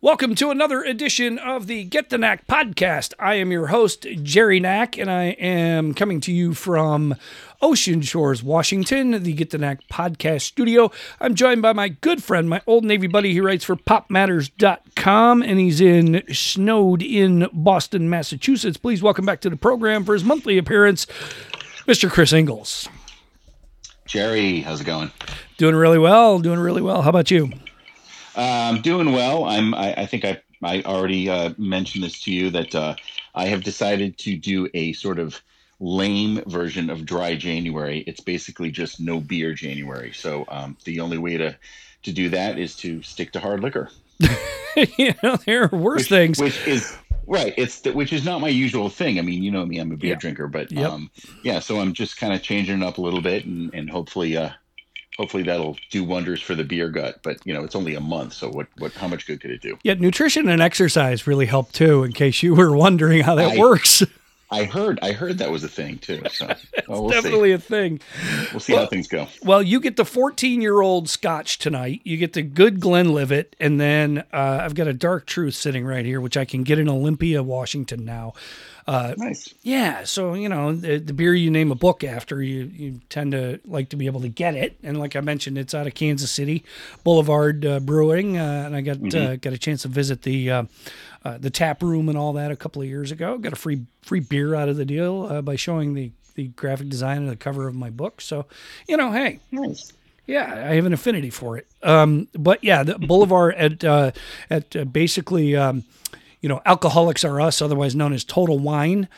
Welcome to another edition of the Get the Knack podcast. I am your host, Jerry Knack, and I am coming to you from Ocean Shores, Washington, the Get the Knack podcast studio. I'm joined by my good friend, my old Navy buddy. He writes for popmatters.com, and he's in snowed in Boston, Massachusetts. Please welcome back to the program for his monthly appearance, Mr. Chris Ingalls. Jerry, how's it going? Doing really well. Doing really well. How about you? I'm um, doing well. I'm. I, I, think I I already uh, mentioned this to you that uh, I have decided to do a sort of lame version of dry January. It's basically just no beer January. So um, the only way to to do that is to stick to hard liquor. you know, there are worse which, things. Which is right. It's the, which is not my usual thing. I mean, you know me. I'm a beer yeah. drinker, but yep. um, yeah. So I'm just kind of changing it up a little bit, and and hopefully. Uh, hopefully that'll do wonders for the beer gut. But you know, it's only a month, so what? What? How much good could it do? Yeah, nutrition and exercise really help too. In case you were wondering how that I, works. I heard. I heard that was a thing too. So well, we'll definitely see. a thing. We'll see well, how things go. Well, you get the 14 year old Scotch tonight. You get the good Glenlivet, and then uh, I've got a Dark Truth sitting right here, which I can get in Olympia, Washington now. Uh, nice. Yeah. So, you know, the, the, beer you name a book after, you, you tend to like to be able to get it. And like I mentioned, it's out of Kansas City Boulevard uh, Brewing. Uh, and I got, mm-hmm. Uh, got a chance to visit the, uh, uh, the tap room and all that a couple of years ago. Got a free, free beer out of the deal by showing the, the graphic design and the cover of my book. So, you know, hey, nice. Yeah, I have an affinity for it. Um, but yeah, the Boulevard at uh, at uh, basically um, you know, Alcoholics Are Us, otherwise known as Total Wine.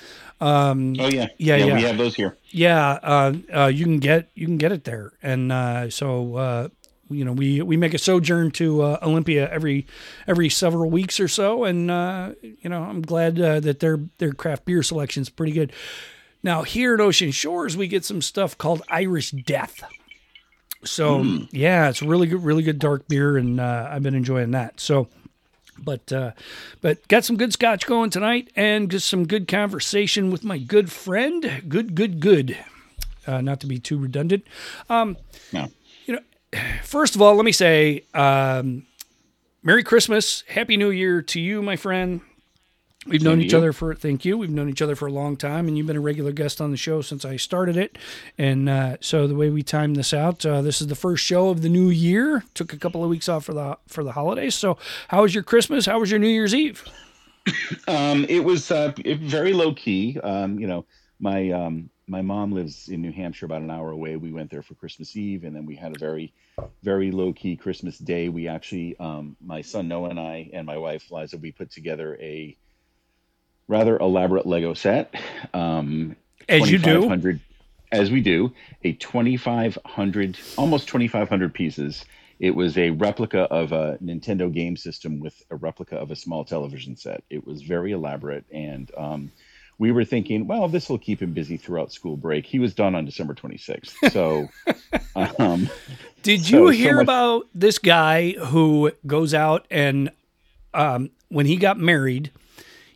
Um, oh yeah. yeah, yeah, yeah, We have those here. Yeah, uh, uh, you can get you can get it there, and uh, so uh, you know we we make a sojourn to uh, Olympia every every several weeks or so, and uh, you know I'm glad that their their craft beer selection is pretty good. Now here at Ocean Shores, we get some stuff called Irish Death. So mm. yeah, it's really good, really good dark beer, and I've been enjoying that. So but uh, but got some good scotch going tonight, and just some good conversation with my good friend. Good, good, good. Uh, not to be too redundant. Um, no. You know, first of all, let me say, um, Merry Christmas, Happy New Year to you, my friend. We've known each you. other for thank you. We've known each other for a long time, and you've been a regular guest on the show since I started it. And uh, so the way we timed this out, uh, this is the first show of the new year. Took a couple of weeks off for the for the holidays. So how was your Christmas? How was your New Year's Eve? Um, it was uh, very low key. Um, you know, my um, my mom lives in New Hampshire, about an hour away. We went there for Christmas Eve, and then we had a very very low key Christmas day. We actually, um, my son Noah and I and my wife Liza, we put together a rather elaborate Lego set. Um, as you do. As we do, a 2,500, almost 2,500 pieces. It was a replica of a Nintendo game system with a replica of a small television set. It was very elaborate, and um, we were thinking, well, this will keep him busy throughout school break. He was done on December 26th. So, um, did you so, hear so much- about this guy who goes out and um, when he got married,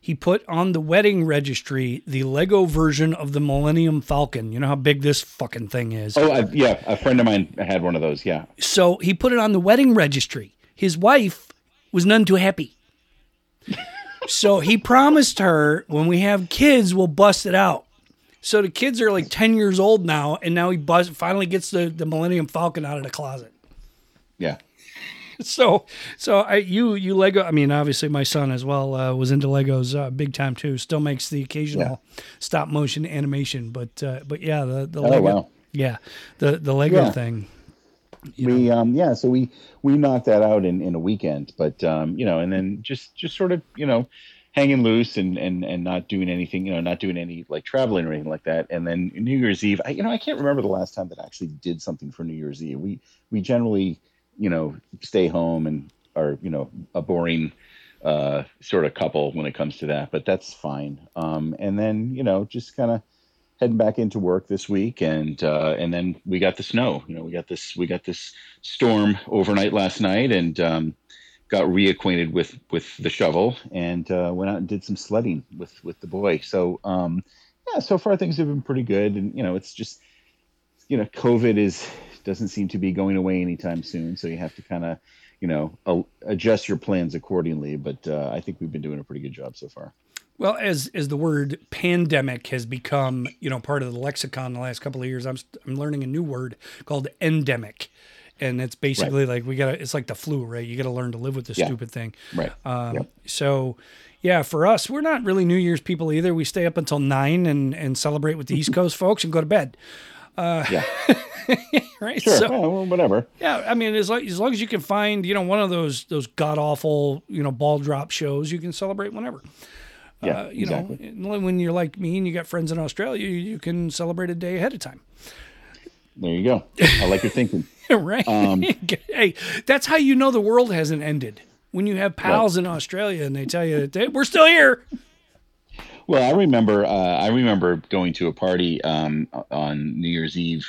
he put on the wedding registry the Lego version of the Millennium Falcon. You know how big this fucking thing is. Oh, I, yeah. A friend of mine had one of those. Yeah. So he put it on the wedding registry. His wife was none too happy. so he promised her when we have kids, we'll bust it out. So the kids are like 10 years old now, and now he bust, finally gets the, the Millennium Falcon out of the closet. Yeah. so so I you you Lego. I mean, obviously my son as well uh, was into Legos uh, big time too. Still makes the occasional yeah. stop motion animation, but uh, but yeah, the the oh, Lego. Wow. Yeah, the the Lego yeah. thing. We know. um yeah, so we we knocked that out in in a weekend, but um you know, and then just just sort of you know hanging loose and and and not doing anything, you know, not doing any like traveling or anything like that. And then New Year's Eve, I, you know, I can't remember the last time that I actually did something for New Year's Eve. We we generally you know, stay home and are, you know, a boring uh, sort of couple when it comes to that, but that's fine. Um, and then, you know, just kind of heading back into work this week and uh, and then we got the snow you know we got this we got this storm overnight last night and um, got reacquainted with with the shovel and uh, went out and did some sledding with with the boy so um, yeah so far things have been pretty good and you know it's just you know covid is doesn't seem to be going away anytime soon. So you have to kind of, you know, a, adjust your plans accordingly. But uh, I think we've been doing a pretty good job so far. Well, as as the word pandemic has become, you know, part of the lexicon the last couple of years, I'm I'm learning a new word called endemic, and it's basically right. like we got to. It's like the flu, right? You got to learn to live with the yeah. stupid thing, right? Um, yep. So, yeah, for us, we're not really New Year's people either. We stay up until nine and and celebrate with the East Coast folks and go to bed. Uh, yeah. right. Sure. So, well, whatever. Yeah. I mean, as long, as long as you can find, you know, one of those those god awful, you know, ball drop shows, you can celebrate whenever. Yeah, uh, you exactly. know, when you're like me and you got friends in Australia, you, you can celebrate a day ahead of time. There you go. I like your thinking. right. Um, hey, that's how you know the world hasn't ended. When you have pals right. in Australia and they tell you that they, we're still here. Well, I remember. Uh, I remember going to a party um, on New Year's Eve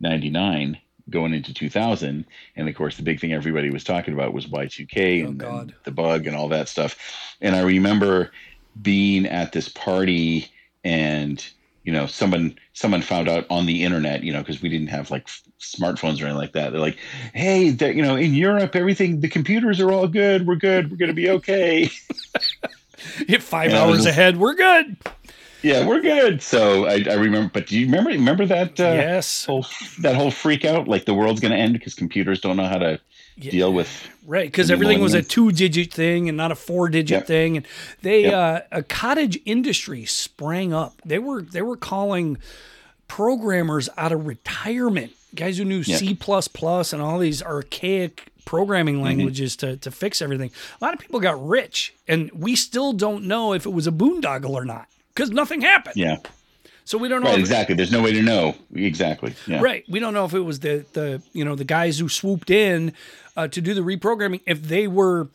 '99, going into 2000, and of course, the big thing everybody was talking about was Y2K oh, and, and the bug and all that stuff. And I remember being at this party and you know someone someone found out on the internet you know because we didn't have like f- smartphones or anything like that they're like hey that you know in europe everything the computers are all good we're good we're gonna be okay hit five hours ahead we're good yeah we're good so I, I, remember but do you remember remember that uh, yes whole, that whole freak out like the world's gonna end because computers don't know how to yeah. deal with right because everything was a two digit thing and not a four digit yep. thing and they yep. uh, a cottage industry sprang up they were they were calling programmers out of retirement guys who knew yep. c++ and all these archaic programming mm-hmm. languages mm-hmm. to, to fix everything a lot of people got rich and we still don't know if it was a boondoggle or not because nothing happened yeah so we don't know right, exactly. There's no way to know exactly. Yeah. Right. We don't know if it was the the you know the guys who swooped in uh, to do the reprogramming if they were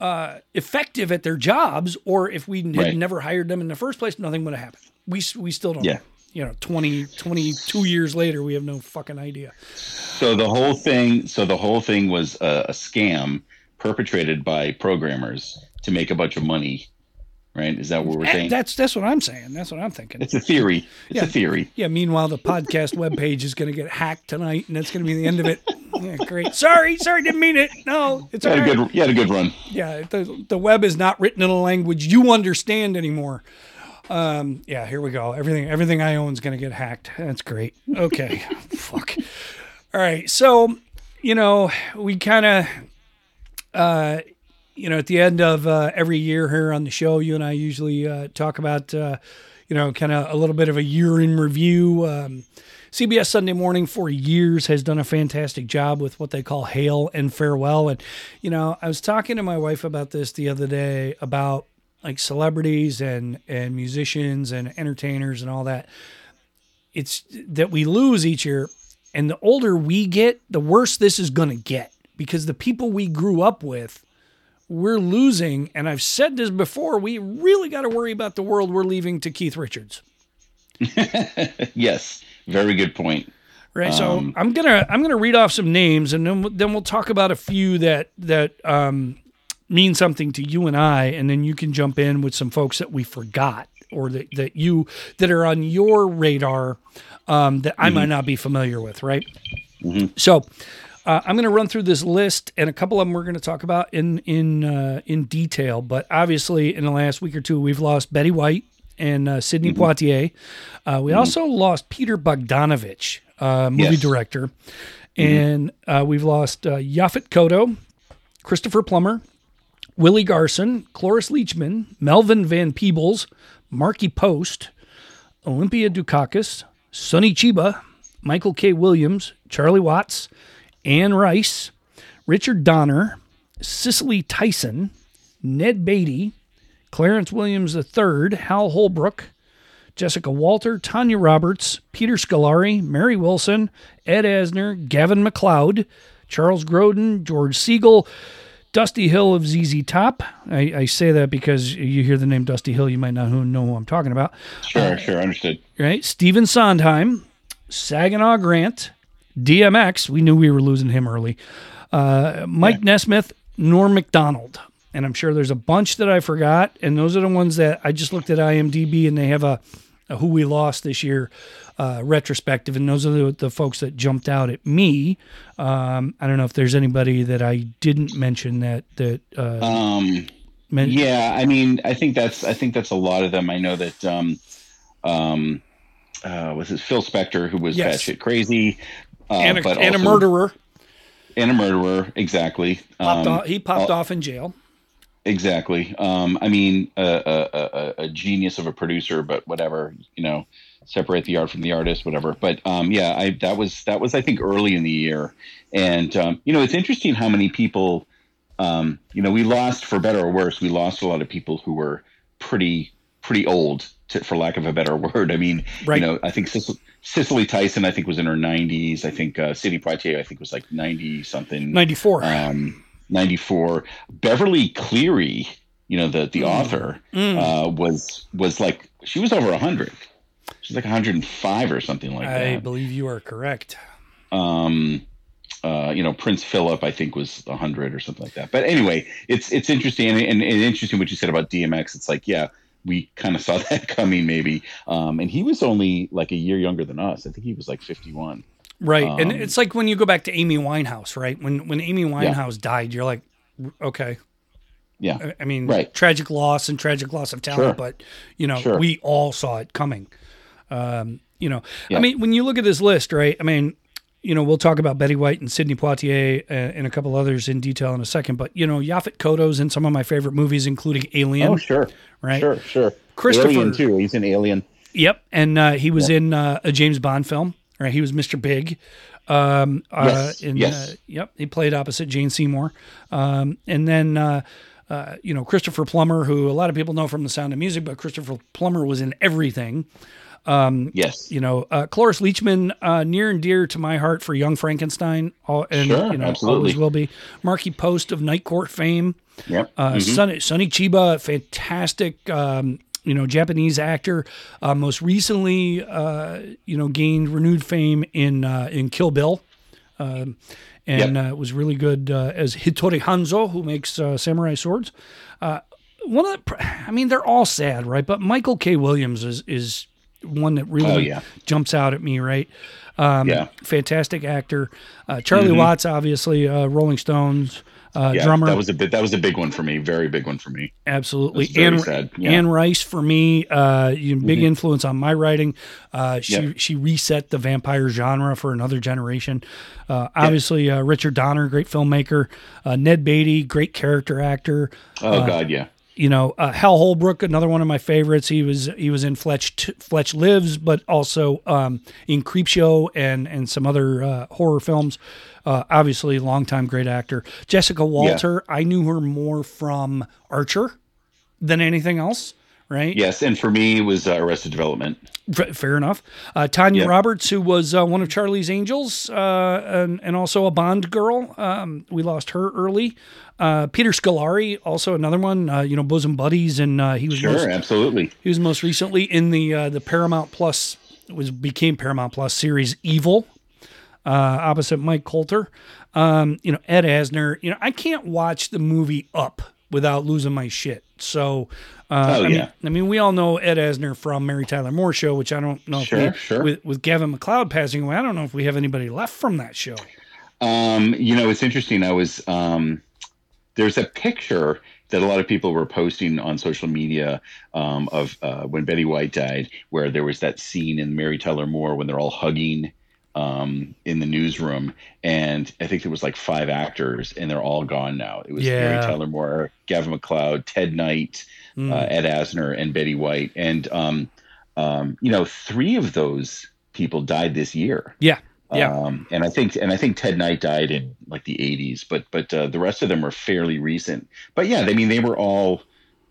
uh, effective at their jobs or if we had right. never hired them in the first place, nothing would have happened. We we still don't. Yeah. Know. You know, 20, 22 years later, we have no fucking idea. So the whole thing, so the whole thing was a, a scam perpetrated by programmers to make a bunch of money right? Is that what we're eh, saying? That's that's what I'm saying. That's what I'm thinking. It's a theory. It's yeah. a theory. Yeah. Meanwhile, the podcast webpage is going to get hacked tonight, and that's going to be the end of it. Yeah, great. Sorry, sorry, didn't mean it. No, it's you had a good. You had a good run. Yeah. The the web is not written in a language you understand anymore. Um, yeah. Here we go. Everything everything I own is going to get hacked. That's great. Okay. Fuck. All right. So, you know, we kind of. Uh, you know, at the end of uh, every year here on the show, you and I usually uh, talk about, uh, you know, kind of a little bit of a year in review. Um, CBS Sunday Morning for years has done a fantastic job with what they call hail and farewell. And, you know, I was talking to my wife about this the other day about like celebrities and, and musicians and entertainers and all that. It's that we lose each year. And the older we get, the worse this is going to get because the people we grew up with we're losing, and I've said this before, we really got to worry about the world we're leaving to Keith Richards. yes, very good point. Right. So um, I'm gonna I'm gonna read off some names, and then then we'll talk about a few that that um, mean something to you and I, and then you can jump in with some folks that we forgot or that that you that are on your radar um, that I mm-hmm. might not be familiar with. Right. Mm-hmm. So uh, I'm going to run through this list, and a couple of them we're going to talk about in in uh, in detail. But obviously, in the last week or two, we've lost Betty White and uh, Sidney mm-hmm. Poitier. Uh, we mm-hmm. also lost Peter Bogdanovich, uh, movie yes. director, mm-hmm. and uh, we've lost Yaphet Kotto, Christopher Plummer, Willie Garson, Cloris Leachman, Melvin Van Peebles, Markie Post, Olympia Dukakis, Sonny Chiba, Michael K. Williams, Charlie Watts. Anne Rice, Richard Donner, Cicely Tyson, Ned Beatty, Clarence Williams III, Hal Holbrook, Jessica Walter, Tanya Roberts, Peter Scolari, Mary Wilson, Ed Asner, Gavin MacLeod, Charles Grodin, George Segal, Dusty Hill of ZZ Top. I, I, say that because you hear the name Dusty Hill, you might not know who I'm talking about. Sure, uh, sure, understood. Right, Stephen Sondheim, Saginaw Grant, DMX, we knew we were losing him early. Uh, Mike yeah. Nesmith, Norm Macdonald. And I'm sure there's a bunch that I forgot. And those are the ones that I just looked at IMDb and they have a, uh, who we lost this year uh, retrospective, and those are the, the folks that jumped out at me. Um, I don't know if there's anybody that I didn't mention that that. Uh, Um, men- yeah, I mean, I think that's I think that's a lot of them. I know that um, um, uh, was it Phil Spector who was Yes. batshit crazy, uh, and a, and a murderer and a murderer, exactly. popped Um, off, he popped uh, off in jail. Exactly. Um, I mean, a, a, a genius of a producer, but whatever, you know, separate the art from the artist, whatever. But um, yeah, I that was that was I think early in the year, and um, you know, it's interesting how many people, um, you know, we lost for better or worse, we lost a lot of people who were pretty pretty old, to, for lack of a better word. I mean, Right. you know, I think Cicely, Cicely Tyson, I think was in her 90s. I think uh, Sidney Poitier, I think was like 90 something Ninety four. um, 94 beverly cleary you know the the author Mm. uh, was was like she was over 100 she's like 105 or something like I that I believe you are correct. um uh, you know Prince Philip, I think was 100 or something like that. But anyway, it's it's interesting and, and, and interesting what you said about DMX. It's like, yeah, we kind of saw that coming, maybe. Um, and he was only like a year younger than us. I think he was like 51. Right. and Um, it's like when you go back to Amy Winehouse, right? When when Amy Winehouse died, you're like, okay. Yeah, I- I mean, Right. tragic loss and tragic loss of talent, Sure. but you know, Sure. we all saw it coming. Um, you know, Yeah. I mean, when you look at this list, right? I mean, you know, we'll talk about Betty White and Sidney Poitier uh, and a couple others in detail in a second, but you know, Yaphet Kotto's in some of my favorite movies, including Alien. Oh, sure. Right. Sure, sure. Christopher- Alien too. He's in alien. Yep, and uh, he was in uh, a James Bond film. Right, he was Mr. Big. Um, uh, Yes, in, yes. Uh, yep, he played opposite Jane Seymour. Um, and then, uh, uh, you know, Christopher Plummer, who a lot of people know from The Sound of Music, but Christopher Plummer was in everything. Yes. You know, uh, Cloris Leachman, uh, near and dear to my heart for Young Frankenstein, all, and Sure, you know, absolutely. always will be. Markie Post of Night Court fame. Yep. Uh, Sonny, Sonny Chiba, fantastic, um, you know, Japanese actor. Uh, most recently, uh, you know, gained renewed fame in uh, in Kill Bill, um, and uh, was really good uh, as Hattori Hanzo, who makes uh, samurai swords. Uh, one of the, I mean, they're all sad, right? But Michael K. Williams is is one that really Oh, yeah. jumps out at me, right? Um, Yeah. fantastic actor. Uh, Charlie Watts, obviously, uh, Rolling Stones. Uh, yeah, drummer, that was a bit. That was a big one for me. Very big one for me. Absolutely. Anne. Yeah. Anne Rice for me, uh, you know, big influence on my writing. Uh, she Yep. she reset the vampire genre for another generation. Uh, obviously, uh, Richard Donner, great filmmaker. Uh, Ned Beatty, great character actor. Oh God, yeah. You know, uh, Hal Holbrook, another one of my favorites. He was he was in Fletch t- Fletch Lives, but also um, in Creepshow and and some other uh, horror films. Uh, obviously, longtime great actor. Jessica Walter, I knew her more from Archer than anything else, right? Yes, and for me, it was uh, Arrested Development. F- fair enough. Uh, Tanya Yeah. Roberts, who was uh, one of Charlie's Angels uh, and, and also a Bond girl. Um, we lost her early. Uh, Peter Scolari, also another one. Uh, you know, bosom buddies, and uh, he was Sure, most, absolutely. he was most recently in the uh, the Paramount Plus was became Paramount Plus series Evil, uh, opposite Mike Colter. Um, you know Ed Asner. You know I can't watch the movie Up without losing my shit. So. Uh, Oh, I mean, yeah. I mean, we all know Ed Asner from Mary Tyler Moore Show, which I don't know if Sure, we, sure. with with Gavin MacLeod passing away. I don't know if we have anybody left from that show. Um, you know, it's interesting. I was um, there's a picture that a lot of people were posting on social media um, of uh, when Betty White died, where there was that scene in Mary Tyler Moore when they're all hugging um, in the newsroom, and I think there was like five actors, and they're all gone now. It was Yeah. Mary Tyler Moore, Gavin MacLeod, Ted Knight, Mm. uh, Ed Asner, and Betty White, and um, um, you know, three of those people died this year. Yeah, yeah, Um, and I think and I think Ted Knight died in like the 80s, but but uh, the rest of them were fairly recent. But yeah, I mean they were all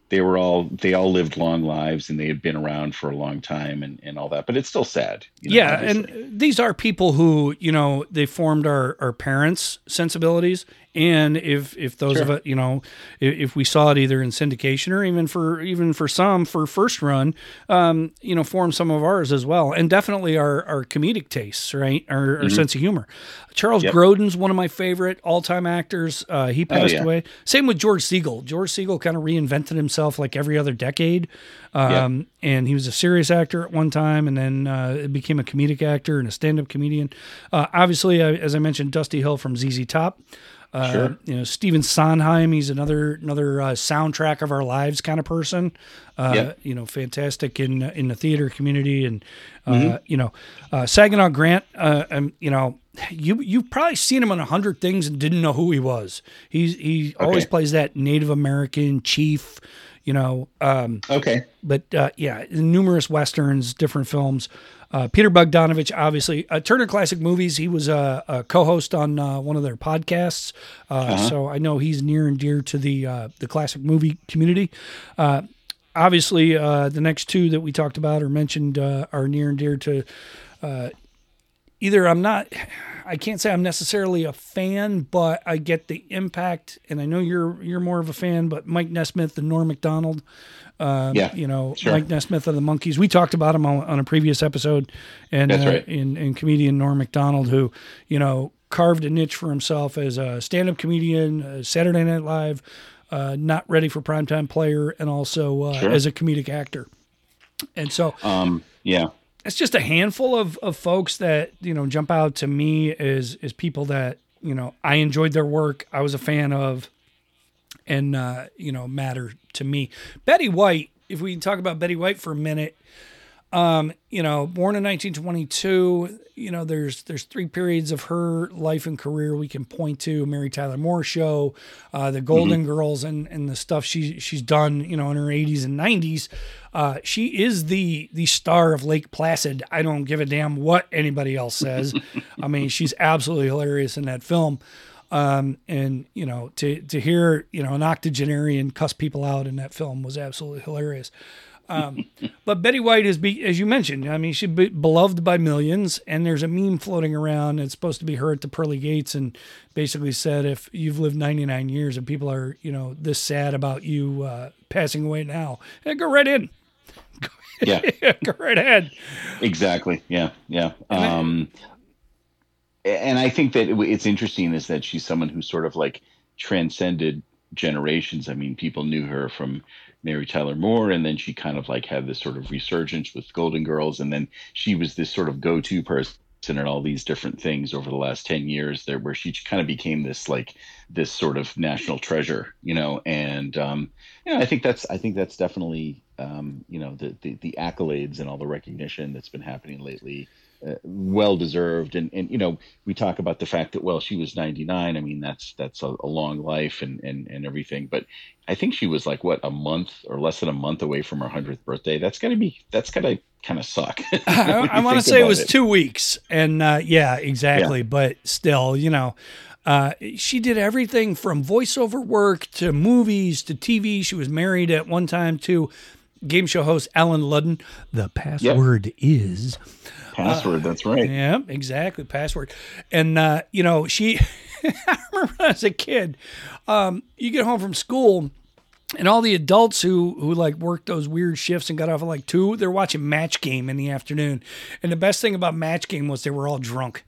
they were all they all lived long lives and they had been around for a long time and, and all that. But it's still sad. you know, yeah. obviously. And these are people who you know they formed our our parents' sensibilities and if if those Sure. of it you know if, if we saw it either in syndication or even for even for some for first run um you know form some of ours as well. And definitely our our comedic tastes right? Our, our sense of humor. Charles Mm-hmm. Yep. grodin's one of my favorite all-time actors. Uh he passed yeah. away. Same with george segal. George segal kind of reinvented himself like every other decade. Um and he was a serious actor at one time and then uh became a comedic actor and a stand-up comedian. Uh obviously as i mentioned dusty hill from zz top uh, Sure. You know, Stephen Sondheim. He's another another uh, soundtrack of our lives kind of person. Uh, Yep. You know, fantastic in in the theater community, and uh, Mm-hmm. you know, uh, Saginaw Grant. Uh, um, you know, you you've probably seen him in a hundred things and didn't know who he was. He's he always plays that Native American chief. You know, um, Okay. but uh, yeah, numerous westerns, different films. Uh, Peter Bogdanovich, obviously, uh, Turner Classic Movies. He was a, a co-host on uh, one of their podcasts, uh, so I know he's near and dear to the uh, the classic movie community. Uh, obviously, uh, the next two that we talked about or mentioned uh, are near and dear to either I'm not I can't say I'm necessarily a fan, but I get the impact and I know you're you're more of a fan, but Mike Nesmith and Norm Macdonald, uh, Yeah, you know, sure. Mike Nesmith of the Monkees. We talked about him on, on a previous episode and That's uh, right. in, in comedian Norm Macdonald who, you know, carved a niche for himself as a stand-up comedian, uh, Saturday Night Live, uh, not ready for primetime player and also uh, Sure. as a comedic actor. And so Um. Yeah. it's just a handful of, of folks that you know jump out to me as as people that you know I enjoyed their work, I was a fan of, and uh, you know matter to me. Betty White, if we can talk about Betty White for a minute, um, you know, born in 1922. You know, there's there's three periods of her life and career we can point to: Mary Tyler Moore Show, uh, the Golden Girls, and and the stuff she she's done. You know, in her 80s and 90s. Uh, she is the the star of Lake Placid. I don't give a damn what anybody else says. I mean, she's absolutely hilarious in that film. Um, and you know, to to hear you know an octogenarian cuss people out in that film was absolutely hilarious. Um, but Betty White is, be, as you mentioned, I mean, she's be beloved by millions, and there's a meme floating around. It's supposed to be her at the pearly gates, and basically said, if you've lived 99 years and people are, you know, this sad about you uh, passing away now, eh, go right in, Yeah. go right ahead. Exactly. Yeah. Yeah. Um, and I think that it's interesting is that she's someone who sort of like transcended generations. I mean, people knew her from Mary Tyler Moore, and then she kind of like had this sort of resurgence with Golden Girls, and then she was this sort of go-to person in all these different things over the last 10 years there where she kind of became this like this sort of national treasure you know and um you know i think that's i think that's definitely um you know the the, the accolades and all the recognition that's been happening lately uh, well deserved and and you know we talk about the fact that well she was 99 i mean that's that's a, a long life and and and everything. But i think she was like what a month or less than a month away from her 100th birthday. That's to be that's to kind of suck. I, I want to say it was two weeks, and uh, yeah, exactly. But still, you know, uh, she did everything from voiceover work to movies to TV. She was married at one time to game show host Allen Ludden. The password is password that's right yeah, exactly. Password. And, uh, you know, she, I remember as a kid, um, you get home from school and all the adults who, who like worked those weird shifts and got off at like two, they're watching Match Game in the afternoon. And the best thing about Match Game was they were all drunk.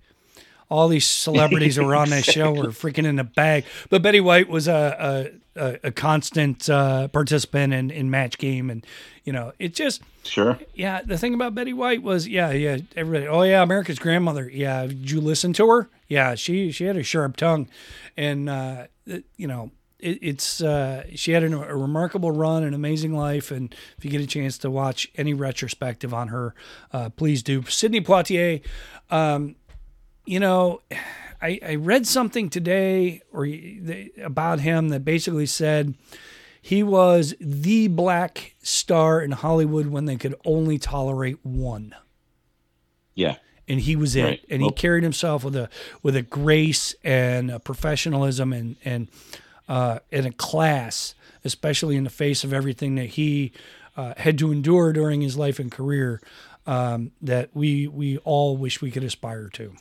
All these celebrities who were on that show were freaking in the bag. But Betty White was a, a, a, constant uh, participant in, in Match Game. And, you know, it just, sure yeah, the thing about Betty White was, yeah, yeah, everybody, oh yeah, America's grandmother. Yeah, did you listen to her? Yeah, she she had a sharp tongue, and uh, it- you know, it, it's uh, she had an, a remarkable run, an amazing life, and if you get a chance to watch any retrospective on her, uh, please do. Sidney Poitier, um, you know. I, I read something today or about him that basically said he was the black star in Hollywood when they could only tolerate one. yeah And he was it. Right. And he Well- carried himself with a with a grace and a professionalism and and uh, and a class, especially in the face of everything that he uh, had to endure during his life and career, um, that we we all wish we could aspire to.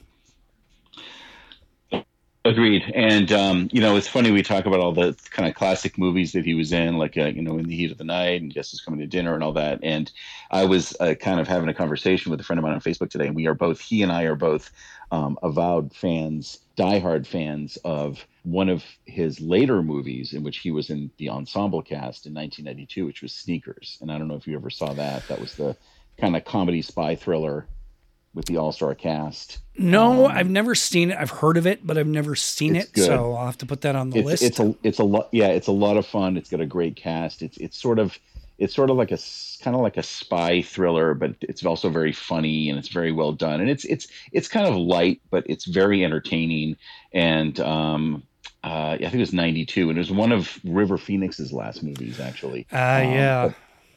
Agreed. And um, you know, it's funny we talk about all the kind of classic movies that he was in, like uh, you know, In the Heat of the Night and Guess Who's Coming to Dinner and all that. And I was uh, kind of having a conversation with a friend of mine on Facebook today, and we are both he and I are both um, avowed fans, diehard fans of one of his later movies in which he was in the ensemble cast in 1992, which was Sneakers. And I don't know if you ever saw that. That was the kind of comedy spy thriller with the all star cast. No, um, I've never seen it. I've heard of it, but I've never seen it. Good. So I'll have to put that on the it's, list. It's a it's a lot. Yeah, it's a lot of fun. It's got a great cast. It's it's sort of it's sort of like a kind of like a spy thriller, but it's also very funny and it's very well done. And it's it's it's kind of light, but it's very entertaining. And um, uh, I think it was '92, and it was one of River Phoenix's last movies, actually. Ah, uh, um, yeah.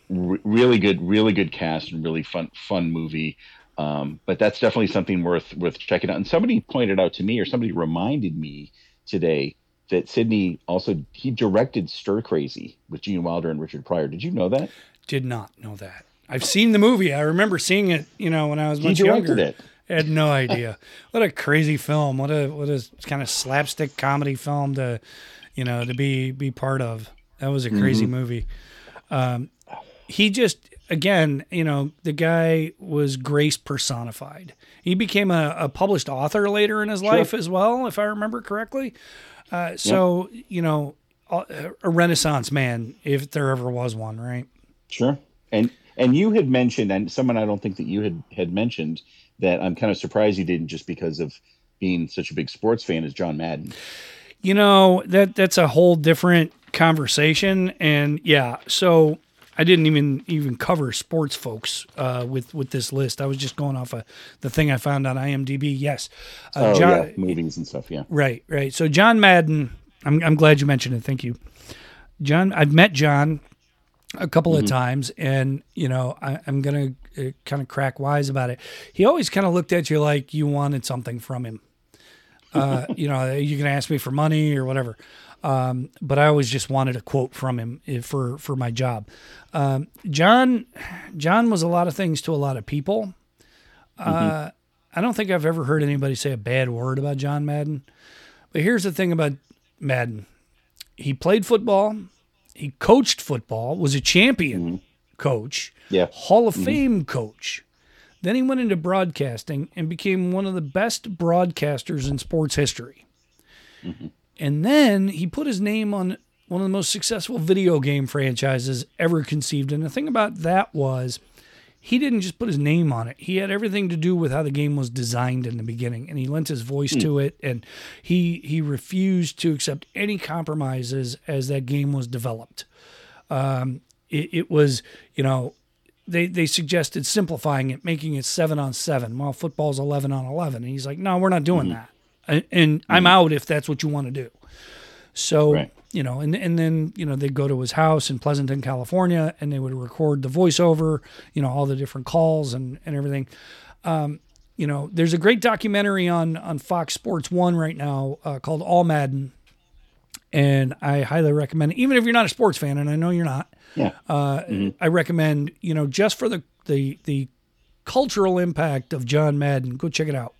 Re- really good, really good cast and really fun, fun movie. Um, but that's definitely something worth worth checking out. And somebody pointed out to me, or somebody reminded me today that Sidney also he directed Stir Crazy with Gene Wilder and Richard Pryor. Did you know that? Did not know that. I've seen the movie. I remember seeing it. You know, when I was much he directed younger. It. I had no idea. what a crazy film. What a what a kind of slapstick comedy film to, you know, to be be part of. That was a crazy mm-hmm. movie. Um, he just again, you know, the guy was grace personified. He became a, a published author later in his sure. life as well, if I remember correctly. Uh, so, yep. you know, a renaissance man, if there ever was one, right? Sure. And and you had mentioned, and someone I don't think that you had had mentioned that I'm kind of surprised you didn't, just because of being such a big sports fan, is John Madden. You know that that's a whole different conversation, and yeah, so I didn't even even cover sports folks uh, with with this list. I was just going off of the thing I found on IMDb. Yes, uh, oh John, yeah, movies and stuff. Yeah, right, right. So John Madden. I'm I'm glad you mentioned it. Thank you, John. I've met John a couple mm-hmm. of times, and you know I, am gonna uh, kind of crack wise about it. He always kind of looked at you like you wanted something from him. Uh, you know, you can ask me for money or whatever. Um, but I always just wanted a quote from him eh, for for my job. Um, John John was a lot of things to a lot of people. Uh, mm-hmm. Uh, I don't think I've ever heard anybody say a bad word about John Madden. But here's the thing about Madden: he played football, he coached football, was a champion mm-hmm. coach, yeah. Hall of mm-hmm. Fame coach. Then he went into broadcasting and became one of the best broadcasters in sports history. Mm-hmm. And then he put his name on one of the most successful video game franchises ever conceived. And the thing about that was he didn't just put his name on it. He had everything to do with how the game was designed in the beginning, and he lent his voice mm. to it. And he he refused to accept any compromises as that game was developed. Um, it, it was you know they they suggested simplifying it, making it seven on seven. while football's eleven on eleven, and he's like, no, we're not doing mm. that and, and mm-hmm. I'm out if that's what you want to do. So, right. you know, and and then you know they'd go to his house in Pleasanton, California, and they would record the voiceover, you know, all the different calls and and everything. Um, you know, there's a great documentary on on Fox Sports One right now uh, called All Madden, and I highly recommend. It. Even if you're not a sports fan, and I know you're not, yeah, uh, mm-hmm. I recommend. You know, just for the the the cultural impact of John Madden, go check it out.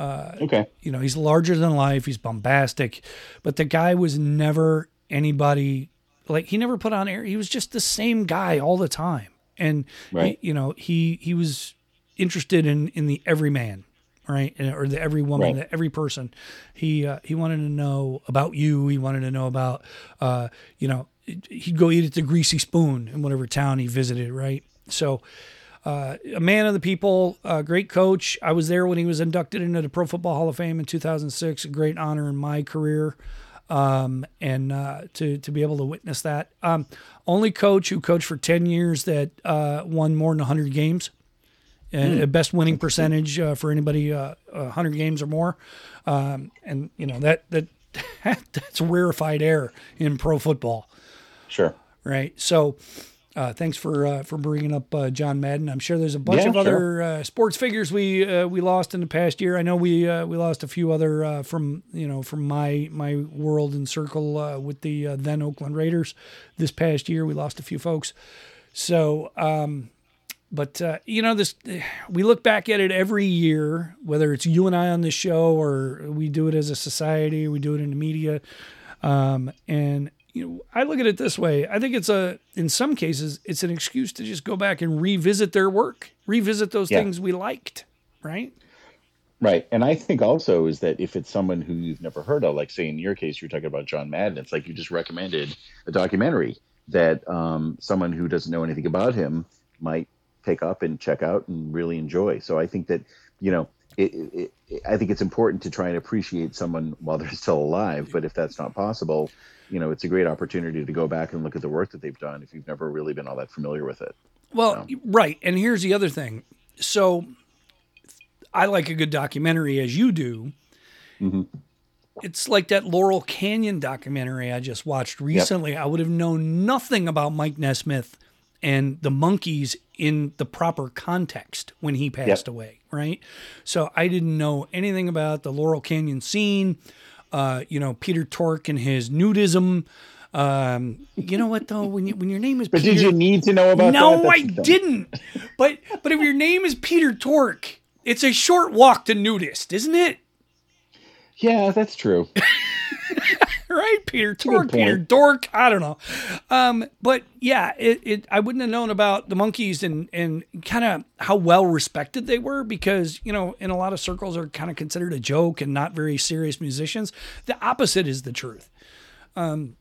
Uh, okay. You know, he's larger than life. He's bombastic, but the guy was never anybody like he never put on air. He was just the same guy all the time, and right. he, you know he he was interested in in the everyman, right, or the every woman, right. the every person. He uh, he wanted to know about you. He wanted to know about uh, you know he'd go eat at the Greasy Spoon in whatever town he visited, right? So uh, a man of the people, a great coach. I was there when he was inducted into the Pro Football Hall of Fame in 2006. A great honor in my career, um, and uh, to to be able to witness that. Um, only coach who coached for 10 years that uh, won more than 100 games. And mm. best winning percentage uh, for anybody 100 uh, games or more, um, and you know that that that's rarefied air in pro football. Sure. Right. So uh, thanks for uh, for bringing up uh, John Madden. I'm sure there's a bunch yeah, of other sure. Uh, sports figures we uh, we lost in the past year. I know we uh, we lost a few other from you know from my my world and circle with the then Oakland Raiders. This past year, we lost a few folks. So um, but uh, you know this we look back at it every year whether it's you and i on the show or we do it as a society we do it in the media um, and you know i look at it this way i think it's a in some cases it's an excuse to just go back and revisit their work revisit those Yeah. things we liked right Right. And I think also is that if it's someone who you've never heard of, like say in your case, you're talking about John Madden, it's like you just recommended a documentary that um, someone who doesn't know anything about him might take up and check out and really enjoy. So I think that, you know, it, it, it, I think it's important to try and appreciate someone while they're still alive. But if that's not possible, you know, it's a great opportunity to go back and look at the work that they've done if you've never really been all that familiar with it. Well, right. And here's the other thing. So I like a good documentary as you do. Mhm. It's like that Laurel Canyon documentary I just watched recently. I would have known nothing about Mike Nesmith and the monkees in the proper context when he passed away, right? So I didn't know anything about the Laurel Canyon scene, uh, you know, Peter Tork and his nudism. Um, you know what though? When you, when your name is But Peter, did you need to know about no, I didn't. But but if your name is Peter Tork, it's a short walk to nudist, isn't it? Yeah, that's true. Right, Peter Tork, Peter. Dork. I don't know, um, but yeah, it, it. I wouldn't have known about the monkees and and kind of how well respected they were because you know in a lot of circles are kind of considered a joke and not very serious musicians. The opposite is the truth. Um,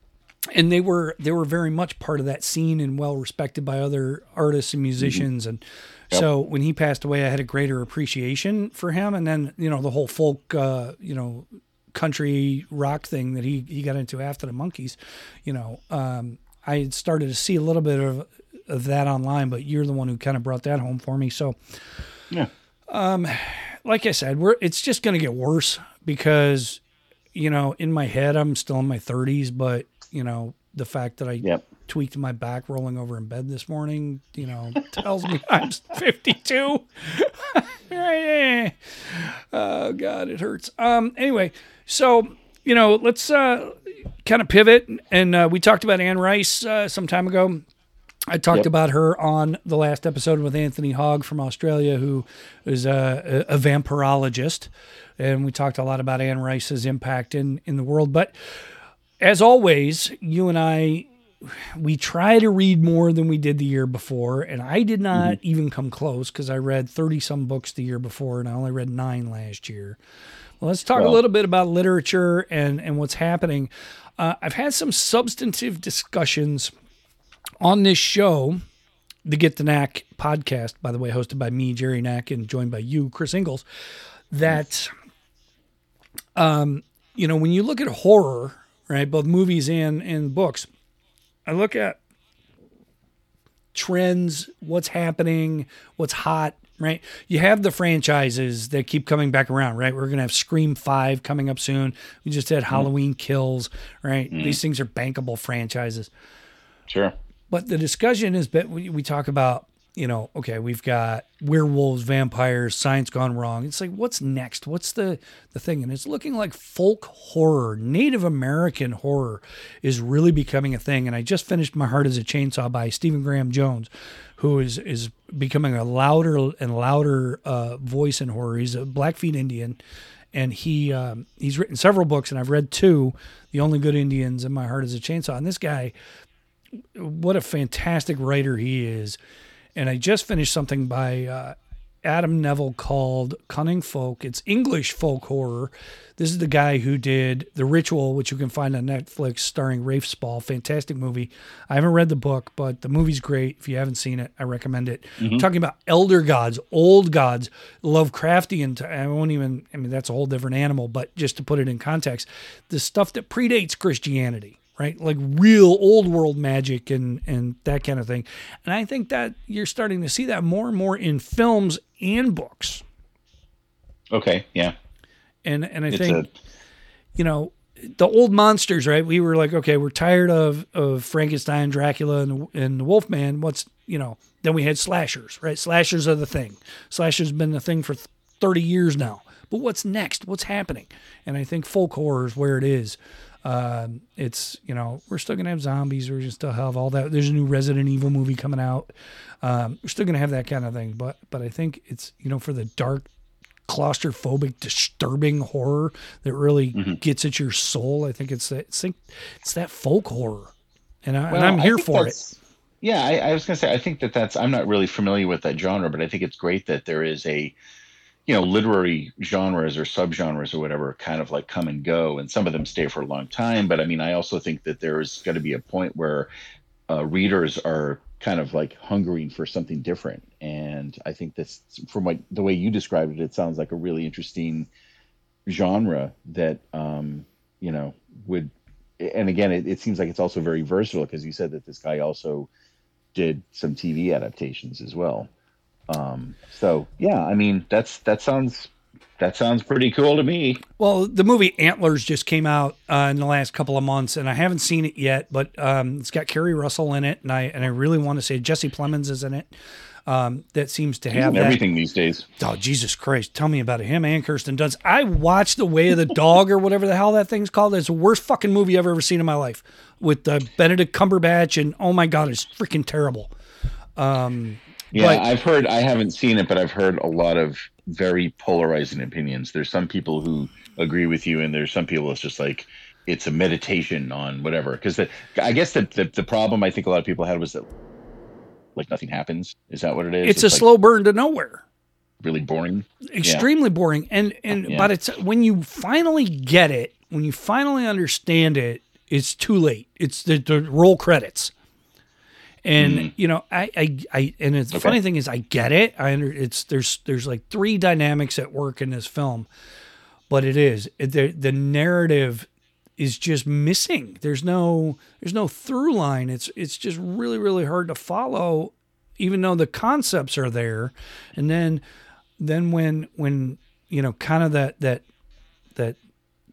and they were they were very much part of that scene and well respected by other artists and musicians and so when he passed away I had a greater appreciation for him and then you know the whole folk uh, you know country rock thing that he he got into after the monkees you know um, I had started to see a little bit of of that online but you're the one who kind of brought that home for me so Yeah. Um, like I said, we're it's just going to get worse because you know, in my head I'm still in my 30s, but you know, the fact that I Yep. Tweaked my back rolling over in bed this morning, you know, tells me I'm 52. oh god, it hurts. Um anyway, so, you know, let's uh kind of pivot and uh, we talked about Anne Rice uh, some time ago. I talked Yep. about her on the last episode with Anthony Hogg from Australia, who is a, a, a vampirologist. And we talked a lot about Anne Rice's impact in, in the world. But as always, you and I, we try to read more than we did the year before. And I did not even come close because I read 30 some books the year before and I only read nine last year. Well, let's talk a little bit about literature and, and what's happening. Uh, I've had some substantive discussions on this show, the Get the Knack podcast, by the way, hosted by me, Jerry Knack, and joined by you, Chris Ingalls, that, um, you know, when you look at horror, right, both movies and, and books, I look at trends, what's happening, what's hot, right? You have the franchises that keep coming back around, right? We're going to have Scream 5 coming up soon. We just had mm-hmm. Halloween Kills, right? Mm-hmm. These things are bankable franchises. Sure. But the discussion is that we, we talk about, you know, okay, we've got werewolves, vampires, science gone wrong. It's like, what's next? What's the, the thing? And it's looking like folk horror, Native American horror is really becoming a thing. And I just finished My Heart is a Chainsaw by Stephen Graham Jones, who is, is becoming a louder and louder uh, voice in horror. He's a Blackfeet Indian. And he um, he's written several books, and I've read two, "The Only Good Indians" and "My Heart Is a Chainsaw." And this guy, what a fantastic writer he is. And I just finished something by uh, Adam Nevill called Cunning Folk. It's English folk horror. This is the guy who did The Ritual, which you can find on Netflix, starring Rafe Spall. Fantastic movie. I haven't read the book, but the movie's great. If you haven't seen it, I recommend it. Talking about elder gods, old gods, Lovecraftian. t- I won't even, I mean, that's a whole different animal, but just to put it in context, the stuff that predates Christianity right? Like real old world magic and and that kind of thing. And I think that you're starting to see that more and more in films and books. Okay. Yeah. And and I It's think a you know the old monsters, right? We were like, okay, we're tired of of Frankenstein, Dracula, and and the Wolfman. What's you know? Then we had slashers, right? Slashers are the thing. Slashers been the thing for thirty years now. But what's next? What's happening? And I think folk horror is where it is. Um, it's you know we're still gonna have zombies. We're gonna still have all that. There's a new Resident Evil movie coming out. Um, we're still gonna have that kind of thing. But but I think it's you know for the dark, claustrophobic, disturbing horror that really Mm-hmm. gets at your soul. I think it's that it's, think, it's that folk horror, and, I, and Well, I'm here for it. Yeah, I, I was gonna say I think that that's I'm not really familiar with that genre, but I think it's great that there is a you know literary genres or subgenres or whatever kind of like come and go, and some of them stay for a long time. But I mean, I also think that there's got to be a point where uh, readers are kind of like hungering for something different, and I think this from what the way you described it, it sounds like a really interesting genre that um, you know would and again it, it seems like it's also very versatile because you said that this guy also did some tv adaptations as well um, so yeah i mean that's that sounds that sounds pretty cool to me Well, the movie Antlers just came out uh, in the last couple of months, and I haven't seen it yet, but um, it's got Keri Russell in it, and I and I really want to say Jesse Plemons is in it. Um, that seems to have that. everything these days Oh Jesus Christ! Tell me about it. Him and Kirsten Dunst. I watched The Way of the Dog or whatever the hell that thing's called. It's the worst fucking movie I've ever seen in my life with uh, Benedict Cumberbatch, and oh my god, it's freaking terrible. Um, yeah Like- i've heard i haven't seen it but i've heard a lot of very polarizing opinions. There's some people who agree with you and there's some people it's just like it's a meditation on whatever. Because i guess the, the the problem i think a lot of people had was that like nothing happens. Is that what it is? It's a like slow burn to nowhere. really boring? Extremely boring. And and Yeah. but it's when you finally get it when you finally understand it it's too late. It's the, the roll credits and mm. you know I, I i and it's the. Okay. funny thing is i get it. I under it's there's there's like three dynamics at work in this film but it is. It, the the narrative is just missing. There's no there's no through line. It's it's just really really hard to follow even though the concepts are there. And then then when when you know kind of that that that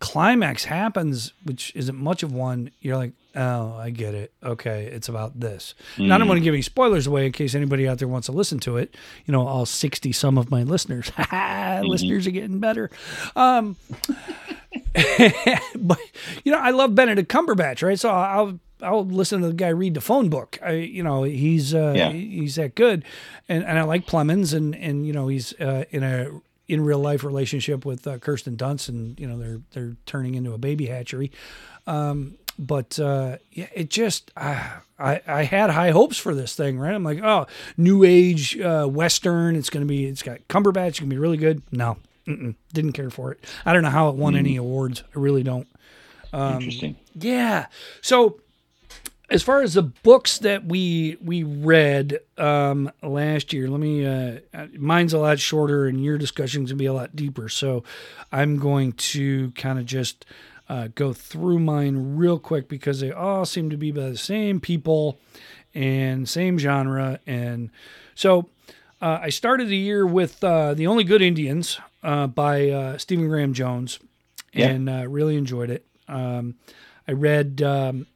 climax happens which isn't much of one you're like oh i get it. Okay it's about this. And i don't want to give any spoilers away in case anybody out there wants to listen to it. You know all 60 some of my listeners. Listeners are getting better. Um but you know i love benedict cumberbatch right? So i'll I'll listen to the guy read the phone book. I, you know, he's uh, Yeah. he's that good, and and I like Plemons, and and you know he's uh, in a in real life relationship with uh, Kirsten Dunst, and you know they're they're turning into a baby hatchery. Um, but uh, yeah, it just uh, I I had high hopes for this thing, right? I'm like, oh, new age uh, western. It's gonna be it's got Cumberbatch. It's gonna be really good. No, mm-mm, didn't care for it. I don't know how it won any awards. I really don't. interesting Yeah. So as far as the books that we we read um, last year, let me. Uh, mine's a lot shorter, and your discussion's gonna be a lot deeper. So I'm going to kind of just uh, go through mine real quick because they all seem to be by the same people and same genre, and so. Uh, I started the year with uh, The Only Good Indians uh, by uh, Stephen Graham Jones Yeah. and uh, really enjoyed it. Um, I read, um,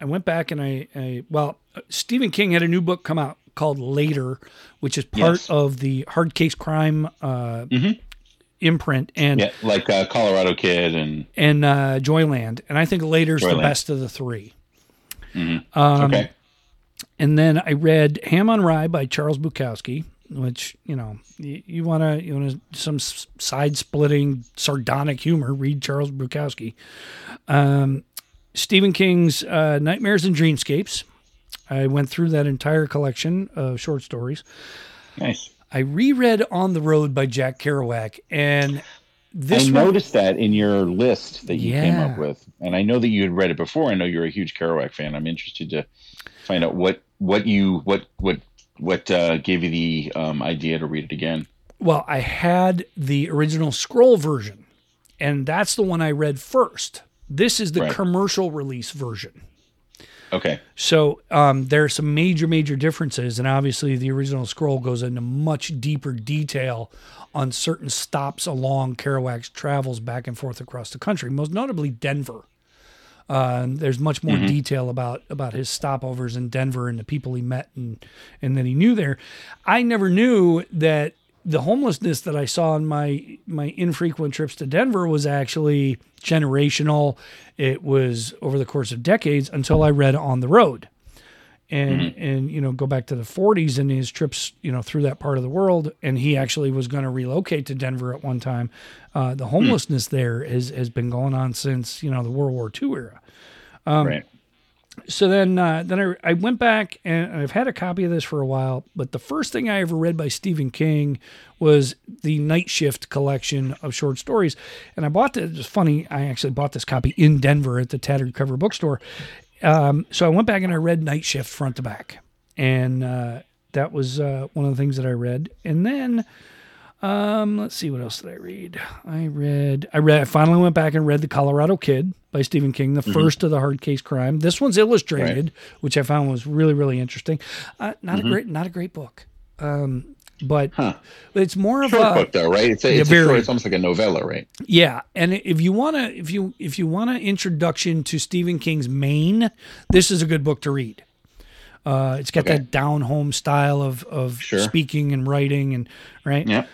I went back and I, I, well, uh, Stephen King had a new book come out called Later, which is part Yes. of the hard case crime uh, Mhm. imprint and yeah like uh, colorado kid and and uh, Joyland, and I think Later's the best of the three. Mhm. Um, okay And then I read Ham on Rye by Charles Bukowski, which you know you, you want to you want some side splitting sardonic humor. Read Charles Bukowski. Um, Stephen King's uh, Nightmares and Dreamscapes. I went through that entire collection of short stories. nice I reread On the Road by Jack Kerouac, and this I one, noticed that in your list that you came up with, and I know that you had read it before. I know you're a huge Kerouac fan. I'm interested to find out what what you what what what uh, gave you the um, idea to read it again. Well, I had the original scroll version, and that's the one I read first. This is the Right. commercial release version. Okay, So um, there are some major, major differences, and obviously the original scroll goes into much deeper detail on certain stops along Kerouac's travels back and forth across the country, most notably Denver. Uh, there's much more detail about about his stopovers in Denver and the people he met and and that he knew there. I never knew that the homelessness that I saw in my my infrequent trips to Denver was actually generational. It was over the course of decades until I read On the Road. And Mm-hmm. and you know go back to the 40s and his trips you know through that part of the world and he actually was going to relocate to Denver at one time. Uh, the homelessness there has has been going on since you know the World War II era right. So then uh, then I, I went back and I've had a copy of this for a while, but the first thing I ever read by Stephen King was the Night Shift collection of short stories. And I bought this, it's funny, I actually bought this copy in Denver at the Tattered Cover bookstore. Um, so I went back and I read Night Shift front to back. And uh, that was uh, one of the things that I read. And then um, let's see what else did I read. I read I read I finally went back and read The Colorado Kid by Stephen King, the first of the hard case crime. This one's illustrated, which I found was really really interesting. Uh, not a great not a great book. Um, but it's more of Short a book though, right? It's, a, it's, a very- short, it's almost like a novella, right? yeah, and if you want to, if you if you want an introduction to Stephen King's Maine, this is a good book to read. Uh, it's got Okay. that down home style of of Sure. speaking and writing, and right. Yeah.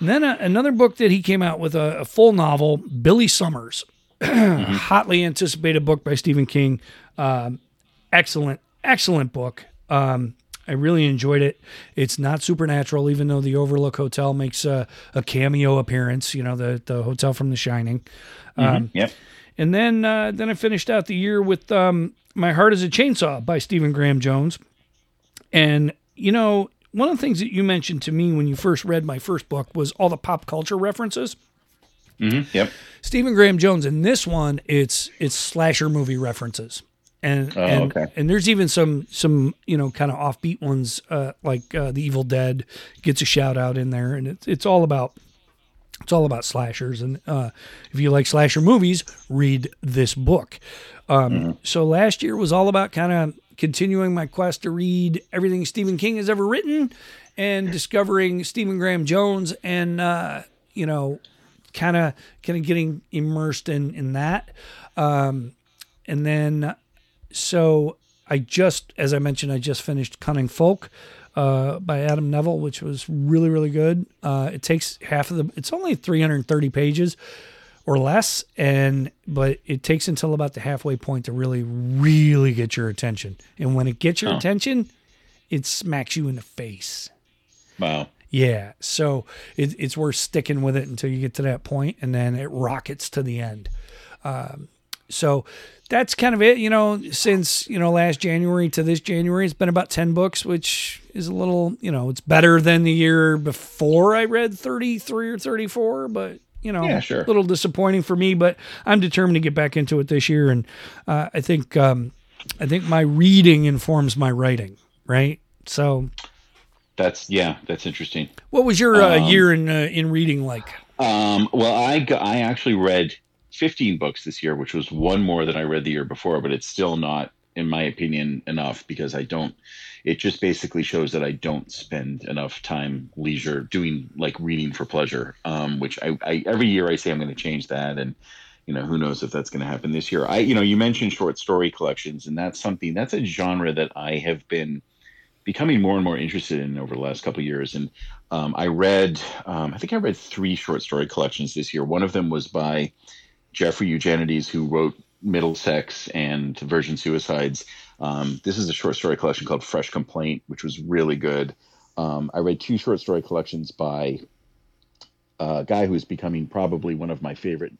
And then uh, another book that he came out with a, a full novel, Billy Summers, hotly anticipated book by Stephen King. Um, excellent, excellent book. Um, I really enjoyed it. It's not supernatural, even though the Overlook Hotel makes a, a cameo appearance. You know, the the hotel from The Shining. Um, Yep. And then uh, then I finished out the year with um, My Heart is a Chainsaw by Stephen Graham Jones. And, you know, one of the things that you mentioned to me when you first read my first book was all the pop culture references. Mm-hmm. Yep. Stephen Graham Jones in this one, it's it's slasher movie references. And Oh, and, okay. and there's even some some you know kind of offbeat ones uh, like uh, the Evil Dead gets a shout out in there, and it's it's all about it's all about slashers. And uh, if you like slasher movies, read this book. Um, So last year was all about kind of continuing my quest to read everything Stephen King has ever written, and discovering Stephen Graham Jones, and uh, you know, kind of kind of getting immersed in in that. Um, and then so I just, as I mentioned, I just finished Cunning Folk uh, by Adam Nevill, which was really, really good. Uh, it takes half of the, it's only 330 pages or less, and but it takes until about the halfway point to really, really get your attention. And when it gets your attention, it smacks you in the face. Wow. Yeah, so it, it's worth sticking with it until you get to that point, and then it rockets to the end. Um, so that's kind of it. You know, since you know last January to this January, it's been about ten books, which is a little, you know, it's better than the year before. I read thirty three or thirty four, but you know, Yeah, sure. a little disappointing for me. But I'm determined to get back into it this year, and uh, I think um, I think my reading informs my writing, right? So, That's yeah. That's interesting. what was your uh, Um, year in uh, in reading like? Um, well, I got, I actually read 15 books this year, which was one more than I read the year before, but it's still not, in my opinion, enough because I don't. It just basically shows that I don't spend enough time leisure doing like reading for pleasure. Um, which I, I every year I say I'm going to change that, and you know who knows if that's going to happen this year. I you know you mentioned short story collections, and that's something that's a genre that I have been becoming more and more interested in over the last couple years and um, I read, um, I think I read three short story collections this year. One of them was by Jeffrey Eugenides, who wrote Middlesex and Virgin Suicides. Um, this is a short story collection called Fresh Complaint, which was really good. Um, I read two short story collections by a guy who's becoming probably one of my favorite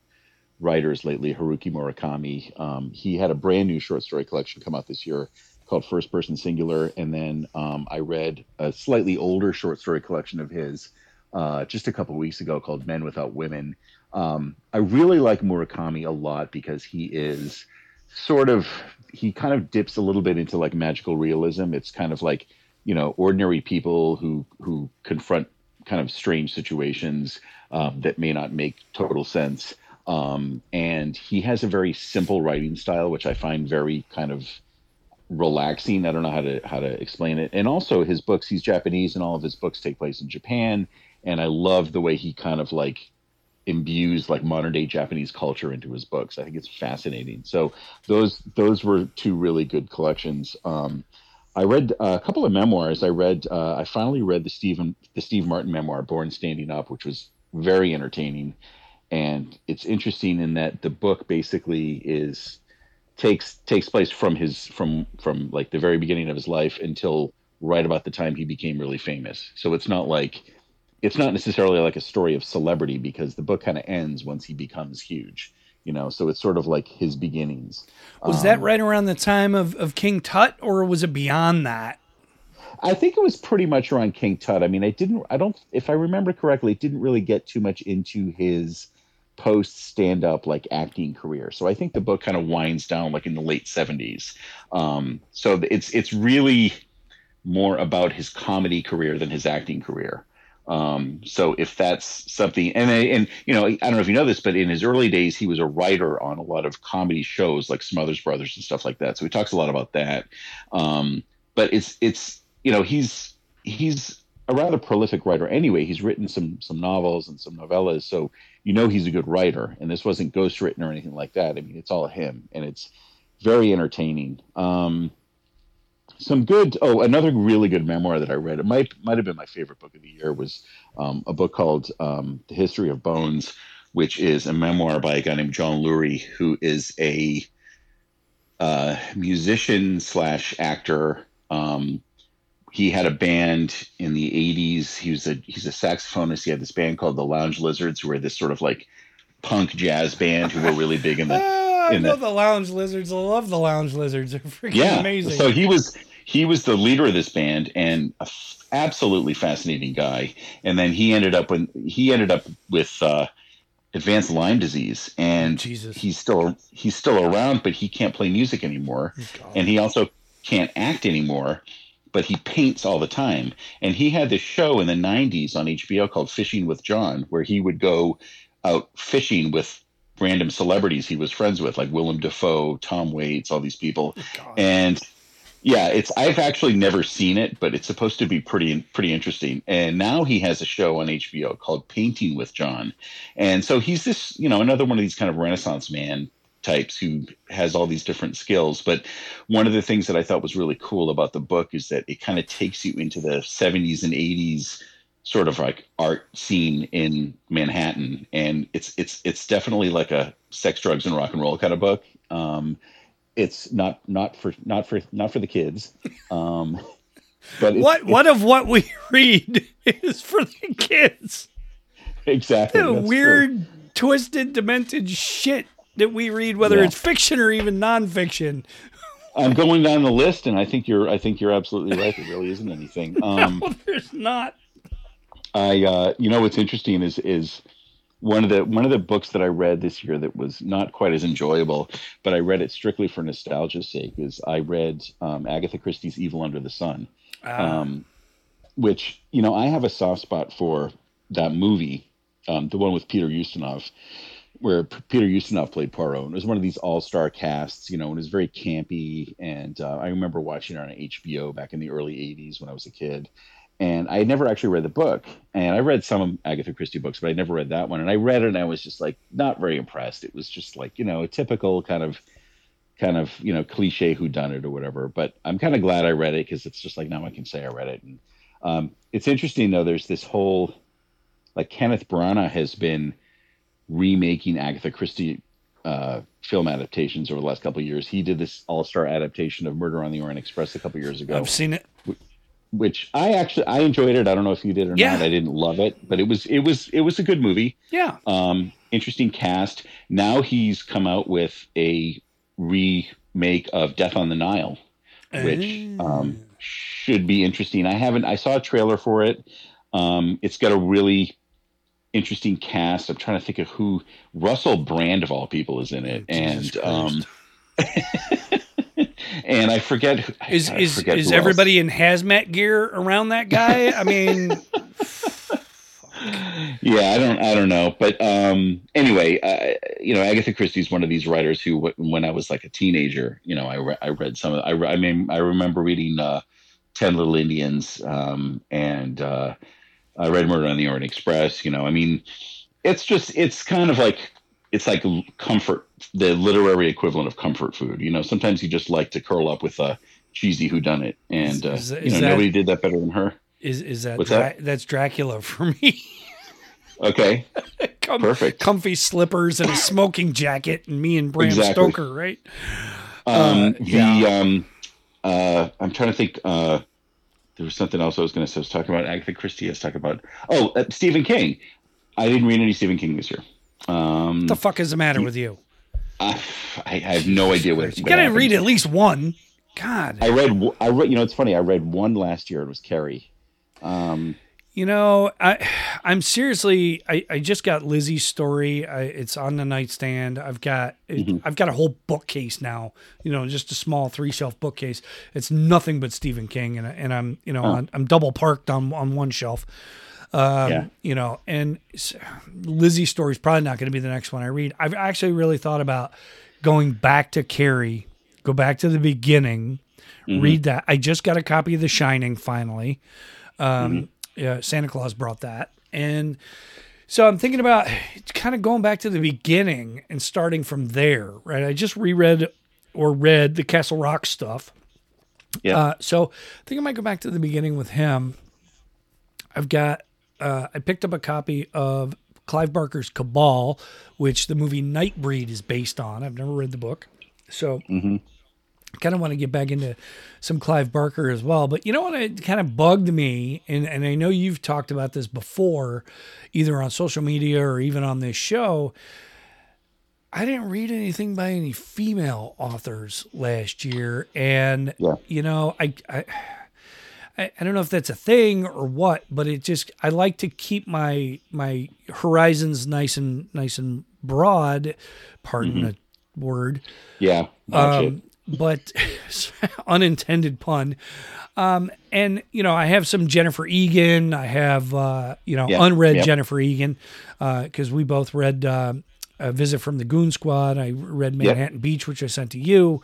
writers lately, Haruki Murakami. Um, he had a brand new short story collection come out this year called First Person Singular, and then um, I read a slightly older short story collection of his uh, just a couple weeks ago called Men Without Women. Um, I really like Murakami a lot because he is sort of he kind of dips a little bit into like magical realism. It's kind of like you know ordinary people who who confront kind of strange situations um, that may not make total sense. Um, and he has a very simple writing style, which I find very kind of relaxing. I don't know how to how to explain it. And also his books, he's Japanese, and all of his books take place in Japan. And I love the way he kind of like imbues like modern day Japanese culture into his books. I think it's fascinating. So those those were two really good collections. Um, I read a couple of memoirs. I read, uh, I finally read the Stephen, the Steve Martin memoir, Born Standing Up, which was very entertaining. And it's interesting in that the book basically is takes takes place from his from from like the very beginning of his life until right about the time he became really famous. So it's not like it's not necessarily like a story of celebrity because the book kind of ends once he becomes huge you know? So it's sort of like his beginnings. Was um, that right around the time of, of king tut or was it beyond that? I think it was pretty much around king tut. I mean i didn't i don't if i remember correctly it didn't really get too much into his post stand up like acting career. So i think the book kind of winds down like in the late 70s um, so it's it's really more about his comedy career than his acting career um, so if that's something, and and you know, I don't know if you know this, but in his early days, he was a writer on a lot of comedy shows like Smothers Brothers and stuff like that. So he talks a lot about that. Um, but it's it's you know he's he's a rather prolific writer anyway. He's written some some novels and some novellas, so you know he's a good writer. And this wasn't ghostwritten or anything like that. I mean, it's all him, and it's very entertaining. Um, some good oh another really good memoir that i read it might might have been my favorite book of the year was um, a book called um, the history of bones which is a memoir by a guy named john lurie who is a uh, musician slash actor um, he had a band in the 80s he was a he's a saxophonist he had this band called the lounge lizards who were this sort of like punk jazz band who were really big in the I know the, the lounge lizards. I love the lounge lizards. They're freaking yeah. amazing. So he was he was the leader of this band and a f- absolutely fascinating guy. And then he ended up when he ended up with uh, advanced Lyme disease, and Jesus. he's still he's still around, but he can't play music anymore, and he also can't act anymore. But he paints all the time, and he had this show in the '90s on HBO called Fishing with John, where he would go out fishing with random celebrities he was friends with, like Willem Dafoe, Tom Waits, all these people, oh, and yeah, it's I've actually never seen it, but it's supposed to be pretty pretty interesting. And now he has a show on HBO called Painting with John. And so he's this, you know, another one of these kind of renaissance man types who has all these different skills. But one of the things that I thought was really cool about the book is that it kind of takes you into the 70s and 80s sort of like art scene in Manhattan. And it's it's it's definitely like a sex, drugs, and rock and roll kind of book. Um, it's not not for not for not for the kids. Um, but what it's, what of what we read is for the kids? Exactly. The weird, true. twisted, demented shit that we read, whether yeah. it's fiction or even nonfiction. I'm going down the list, and I think you're I think you're absolutely right. There really isn't anything. Um, no, there's not. I uh, you know what's interesting is is one of the one of the books that I read this year that was not quite as enjoyable, but I read it strictly for nostalgia's sake. Is I read um, Agatha Christie's Evil Under the Sun, ah. um, which you know I have a soft spot for that movie, um, the one with Peter Ustinov, where P- Peter Ustinov played Poirot. And it was one of these all star casts, you know, and it was very campy. And uh, I remember watching it on HBO back in the early '80s when I was a kid and I never actually read the book. And I read some Agatha Christie books, but I never read that one. And I read it, and I was just like not very impressed. It was just like you know a typical kind of kind of you know cliche who done it or whatever. But I'm kind of glad I read it because it's just like now I can say I read it. And um, it's interesting though. There's this whole like Kenneth Branagh has been remaking Agatha Christie uh, film adaptations over the last couple of years. He did this all-star adaptation of Murder on the Orient Express a couple years ago. I've seen it which I actually I enjoyed it. I don't know if you did or yeah. not. I didn't love it, but it was it was it was a good movie. Yeah. Um, interesting cast. Now he's come out with a remake of Death on the Nile, which um, should be interesting. I haven't. I saw a trailer for it. Um, it's got a really interesting cast. I'm trying to think of who Russell Brand of all people is in it, and um, and I forget. Is I is forget is everybody else. in hazmat gear around that guy? I mean, yeah, I don't, I don't know, but um, anyway, uh, you know, Agatha Christie is one of these writers who, when I was like a teenager, you know, I re- I read some of, I, I mean, I remember reading uh, Ten Little Indians, um, and uh, I read Murder on the Orient Express. You know, I mean, it's just, it's kind of like it's like comfort, the literary equivalent of comfort food. You know, sometimes you just like to curl up with a cheesy whodunit, and uh, Is- is you know that- nobody did that better than her. Is is that, Dra- that? that's Dracula for me? Okay, Com- Perfect. Comfy slippers and a smoking jacket, and me and Bram Exactly. Stoker, right? um, the yeah. um, uh, I'm trying to think. Uh, there was something else I was going to say. I was talking about Agatha Christie. I was talking about oh uh, Stephen King. I didn't read any Stephen King this year. Um, What the fuck is the matter with you? I, I have no idea what. You gotta happened. read at least one. God, I read. I read. You know, it's funny. I read one last year. It was Carrie. Um, You know, I I'm seriously I, I just got Lisey's story. I, it's on the nightstand. I've got Mm-hmm. I've got a whole bookcase now. You know, just a small three shelf bookcase. It's nothing but Stephen King, and and I'm you know I'm, I'm double parked on on one shelf. Um, Yeah. You know, and Lisey's story is probably not going to be the next one I read. I've actually really thought about going back to Carrie, go back to the beginning, read that. I just got a copy of The Shining finally. Um, yeah, Santa Claus brought that, and so I'm thinking about kind of going back to the beginning and starting from there. Right, I just reread or read the Castle Rock stuff. Yeah. Uh, so I think I might go back to the beginning with him. I've got uh, I picked up a copy of Clive Barker's Cabal, which the movie Nightbreed is based on. I've never read the book, so I kind of want to get back into some Clive Barker as well. But you know what? It kind of bugged me, and and I know you've talked about this before, either on social media or even on this show. I didn't read anything by any female authors last year, and Yeah. you know, I, I I I don't know if that's a thing or what, but it just I like to keep my my horizons nice and nice and broad. Pardon the word yeah. Um, but unintended pun. Um, and you know, I have some Jennifer Egan. I have uh, you know Yeah, unread. Jennifer Egan because we both read uh, a visit from the Goon Squad. I read Manhattan Beach, which I sent to you.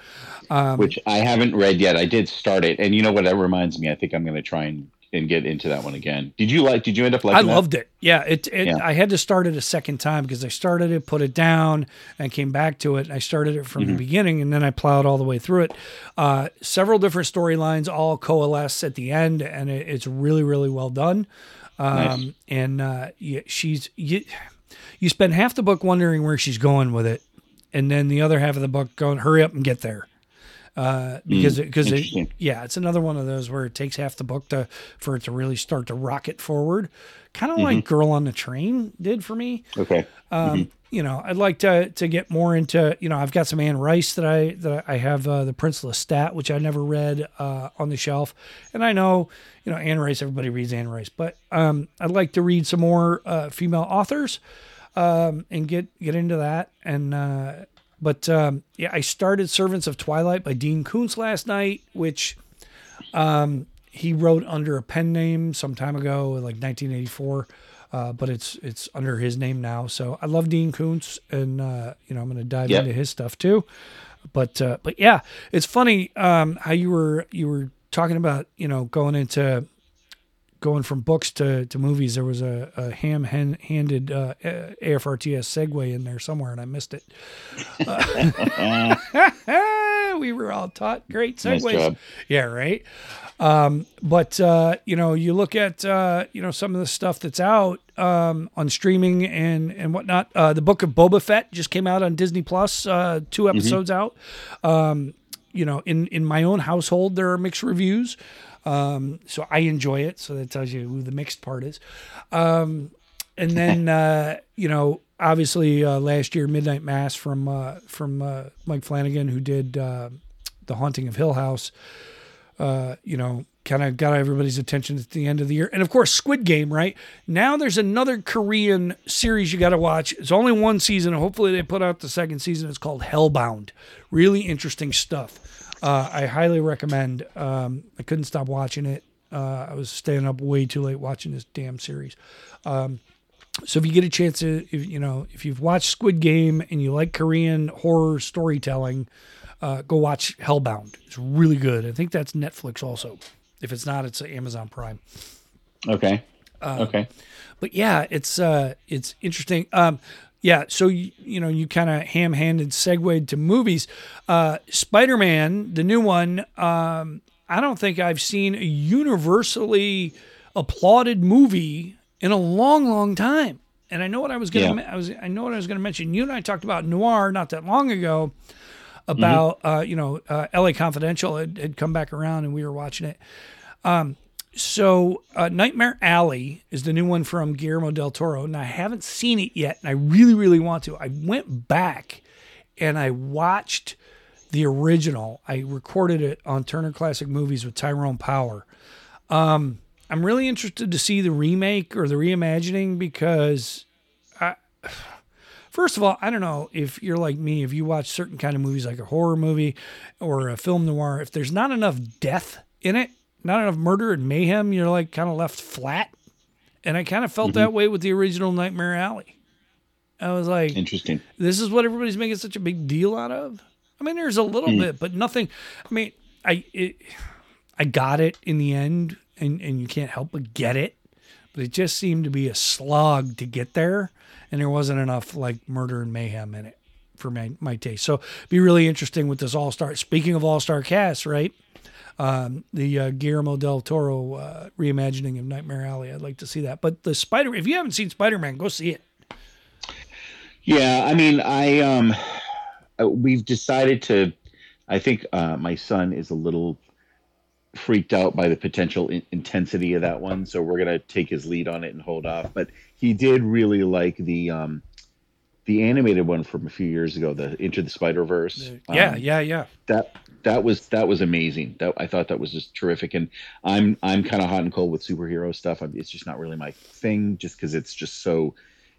um, which I haven't read yet. I did start it, and you know what? That reminds me. I think I'm going to try and, and get into that one again. Did you like? Did you end up I liking? that? loved it. Yeah, it. it Yeah. I had to start it a second time because I started it, put it down, and came back to it. I started it Mm-hmm. from the beginning, and then I plowed all the way through it. Uh, several different storylines all coalesce at the end, and it, it's really, really well done. Um, Nice. And uh, yeah, she's you. You spend half the book wondering where she's going with it, and then the other half of the book going, "Hurry up and get there." Uh, because because it, yeah, it's another one of those where it takes half the book to for it to really start to rocket forward, kind of like Girl on the Train did for me. Okay. Um, You know, I'd like to to get more into. You know, I've got some Anne Rice that I that I have uh, the Prince Lestat, which I never read uh, on the shelf, and I know you know Anne Rice. Everybody reads Anne Rice, but um, I'd like to read some more uh, female authors um, and get get into that. And uh, but um, yeah, I started Servants of Twilight by Dean Koontz last night, which um, he wrote under a pen name some time ago, like 1984. Uh, but it's it's under his name now. So I love Dean Koontz, and uh, you know I'm going to dive Yep. into his stuff too. But uh, but yeah, it's funny um, how you were you were talking about you know going into going from books to, to movies. There was a, a ham handed uh, AFRTS segue in there somewhere, and I missed it. Uh, we were all taught great segues. job. Yeah, right. Um, but uh, you know, you look at uh, you know some of the stuff that's out um, on streaming and and whatnot. Uh, the Book of Boba Fett just came out on Disney Plus. Uh, two episodes out. Um, you know, in in my own household, there are mixed reviews. Um, so I enjoy it. So that tells you who the mixed part is. Um, and then uh, you know, obviously uh, last year, Midnight Mass from uh, from uh, Mike Flanagan, who did uh, the Haunting of Hill House. Uh, you know, kind of got everybody's attention at the end of the year, and of course, Squid Game. Right now, there's another Korean series you got to watch. It's only one season. Hopefully, they put out the second season. It's called Hellbound. Really interesting stuff. Uh, I highly recommend. Um, I couldn't stop watching it. Uh, I was staying up way too late watching this damn series. Um, so if you get a chance to, if, you know, if you've watched Squid Game and you like Korean horror storytelling, uh, go watch Hellbound. It's really good. I think that's Netflix also. If it's not, it's Amazon Prime. Okay. Uh, okay. But yeah, it's uh, it's interesting. Um, yeah, so you, you know you kind of ham-handed segued to movies. Uh, Spider-Man, the new one. Um, I don't think I've seen a universally applauded movie in a long, long time. And I know what I was gonna. Yeah. I was. I know what I was gonna mention. You and I talked about Noir not that long ago. About uh, you know, uh, L.A. Confidential had, had come back around and we were watching it. Um, so uh, Nightmare Alley is the new one from Guillermo del Toro, and I haven't seen it yet, and I really, really want to. I went back and I watched the original. I recorded it on Turner Classic Movies with Tyrone Power. Um, I'm really interested to see the remake or the reimagining because, I, first of all, I don't know if you're like me, if you watch certain kind of movies like a horror movie or a film noir, if there's not enough death in it, not enough murder and mayhem, you're like kind of left flat. And I kind of felt mm-hmm. that way with the original Nightmare Alley. I was like, Interesting. this is what everybody's making such a big deal out of. I mean, there's a little mm. bit, but nothing. I mean, I it, I got it in the end, and and you can't help but get it. But it just seemed to be a slog to get there, and there wasn't enough like murder and mayhem in it for my my taste. So be really interesting with this all star. Speaking of all star cast, right? Um, the uh, Guillermo del Toro uh, reimagining of Nightmare Alley. I'd like to see that. But the Spider, if you haven't seen Spider Man, go see it. Yeah, I mean, I um, uh, we've decided to. I think uh, my son is a little freaked out by the potential in- intensity of that one, so we're gonna take his lead on it and hold off. But he did really like the um, the animated one from a few years ago, the Into the Spider Verse. yeah, um, yeah, yeah. that that was that was amazing. That I thought that was just terrific. And I'm I'm kind of hot and cold with superhero stuff. I'm, it's just not really my thing, just because it's just so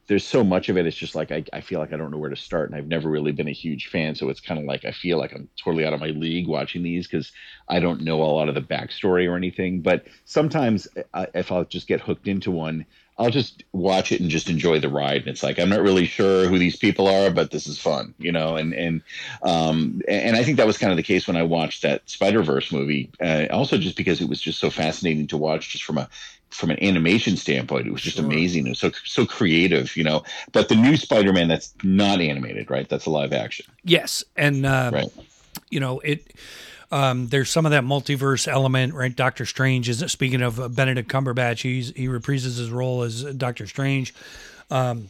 there's so much of it. It's just like I, I feel like I don't know where to start, and I've never really been a huge fan. So it's kind of like I feel like I'm totally out of my league watching these because I don't know a lot of the backstory or anything. But sometimes I, if I'll just get hooked into one. I'll just watch it and just enjoy the ride. And it's like I'm not really sure who these people are, but this is fun, you know. And and um, and I think that was kind of the case when I watched that Spider Verse movie. Uh, also, just because it was just so fascinating to watch, just from a from an animation standpoint, it was just amazing. It was so so creative, you know. But the new Spider Man that's not animated, right? That's a live action, Yes, and uh, right? you know it. Um, there's some of that multiverse element, right? Doctor Strange is speaking of uh, Benedict Cumberbatch. He's he reprises his role as Doctor Strange, um,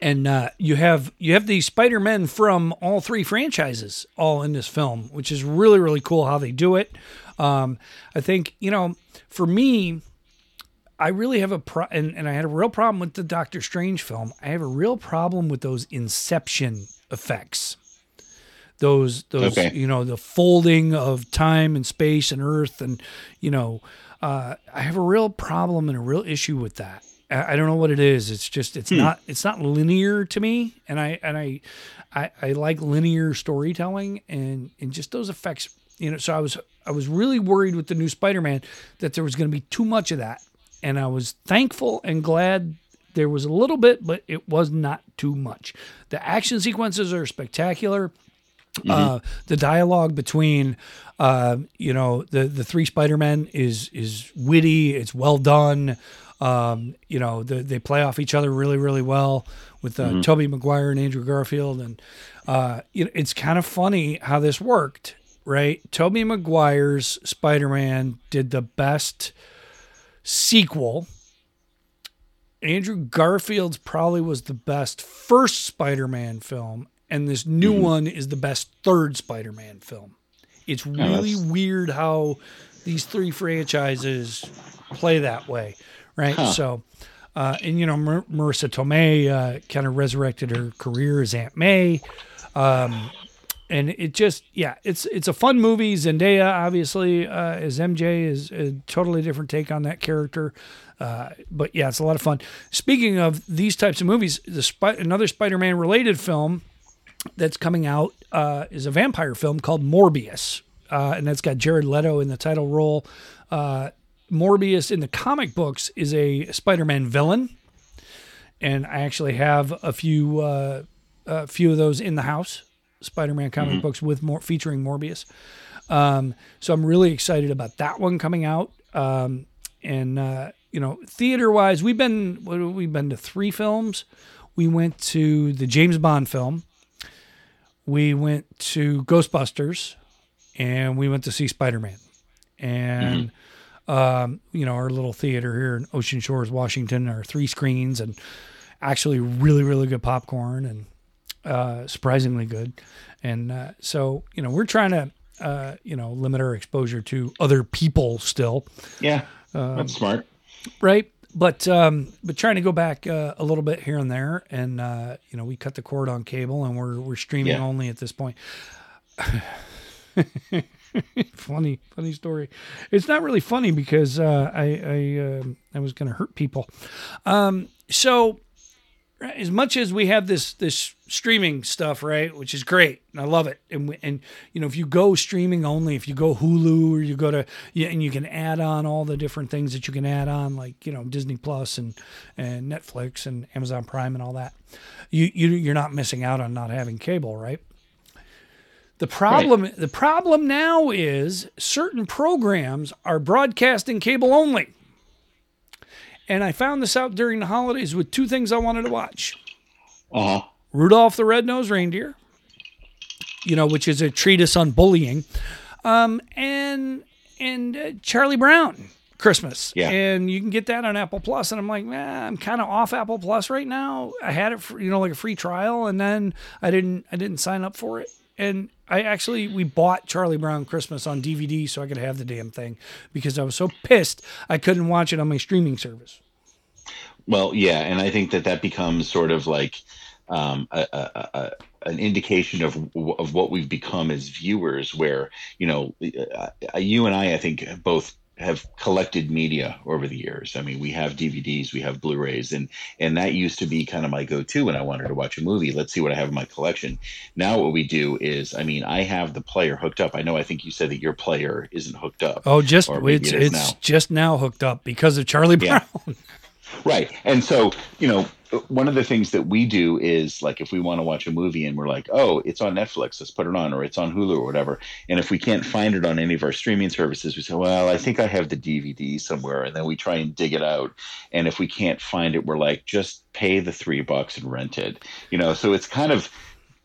and uh, you have you have the Spider Men from all three franchises all in this film, which is really really cool how they do it. Um, I think you know for me, I really have a pro, and, and I had a real problem with the Doctor Strange film. I have a real problem with those Inception effects. Those those Okay. you know the folding of time and space and Earth and you know uh, I have a real problem and a real issue with that. I, I don't know what it is. It's just it's not it's not linear to me, and I and I, I I like linear storytelling and and just those effects. You know, so I was I was really worried with the new Spider-Man that there was going to be too much of that, and I was thankful and glad there was a little bit, but it was not too much. The action sequences are spectacular. Uh, the dialogue between, uh, you know, the the three Spider Men is is witty. It's well done. Um, you know, the, they play off each other really, really well with uh, Tobey Maguire and Andrew Garfield, and uh, you know, it's kind of funny how this worked, right? Tobey Maguire's Spider Man did the best sequel. Andrew Garfield's probably was the best first Spider Man film, and this new one is the best third Spider Man film. It's really weird how these three franchises play that way, right? So, uh, and you know, Mar- Marisa Tomei uh, kind of resurrected her career as Aunt May. Um, and it just yeah it's it's a fun movie zendaya obviously uh, as mj is a totally different take on that character uh, but yeah it's a lot of fun speaking of these types of movies the Spi- another spider-man related film that's coming out uh, is a vampire film called morbius uh, and that's got jared leto in the title role uh, morbius in the comic books is a spider-man villain and i actually have a few uh, a few of those in the house Spider-Man comic books with more featuring Morbius. Um, so I'm really excited about that one coming out. Um, and uh, you know, theater-wise, we've been have been to three films. we went to the James Bond film. We went to Ghostbusters, and we went to see Spider Man, and. Um, you know, our little theater here in Ocean Shores, Washington, are three screens and actually really, really good popcorn and uh, surprisingly good. And uh, so, you know, we're trying to, uh, you know, limit our exposure to other people still, Yeah, that's smart. right? But um, but trying to go back uh, a little bit here and there, and uh, you know, we cut the cord on cable, and we're we're streaming Yeah. only at this point. funny, funny story. It's not really funny because uh, I I um I was going to hurt people. Um, so as much as we have this this streaming stuff, right, which is great, and I love it, and and you know if you go streaming only, if you go Hulu or you go to yeah, and you can add on all the different things that you can add on, like you know Disney Plus and and Netflix and Amazon Prime and all that, you you you're not missing out on not having cable, right? The problem the problem now is certain programs are broadcasting cable only. And I found this out during the holidays with two things I wanted to watch. Uh huh. Rudolph the Red-Nosed Reindeer, you know, which is a treatise on bullying, um, and and uh, Charlie Brown Christmas. Yeah. And you can get that on Apple Plus. And I'm like, man, I'm kind of off Apple Plus right now. I had it for you know like a free trial, and then I didn't I didn't sign up for it. And I actually we bought Charlie Brown Christmas on DVD so I could have the damn thing because I was so pissed I couldn't watch it on my streaming service. Well, yeah, and I think that that becomes sort of like um, a, a, a, an indication of of what we've become as viewers. Where you know, uh, you and I, I think, both have collected media over the years. I mean, we have DVDs, we have Blu-rays, and and that used to be kind of my go-to when I wanted to watch a movie. Let's see what I have in my collection. Now, what we do is, I mean, I have the player hooked up. I know. I think you said that your player isn't hooked up. Oh, just it's it it's now. just now hooked up because of Charlie Brown. Yeah. Right. And so, you know, one of the things that we do is like if we want to watch a movie and we're like, oh, it's on Netflix, let's put it on, or it's on Hulu or whatever. And if we can't find it on any of our streaming services, we say, well, I think I have the DVD somewhere. And then we try and dig it out. And if we can't find it, we're like, just pay the three bucks and rent it. You know, so it's kind of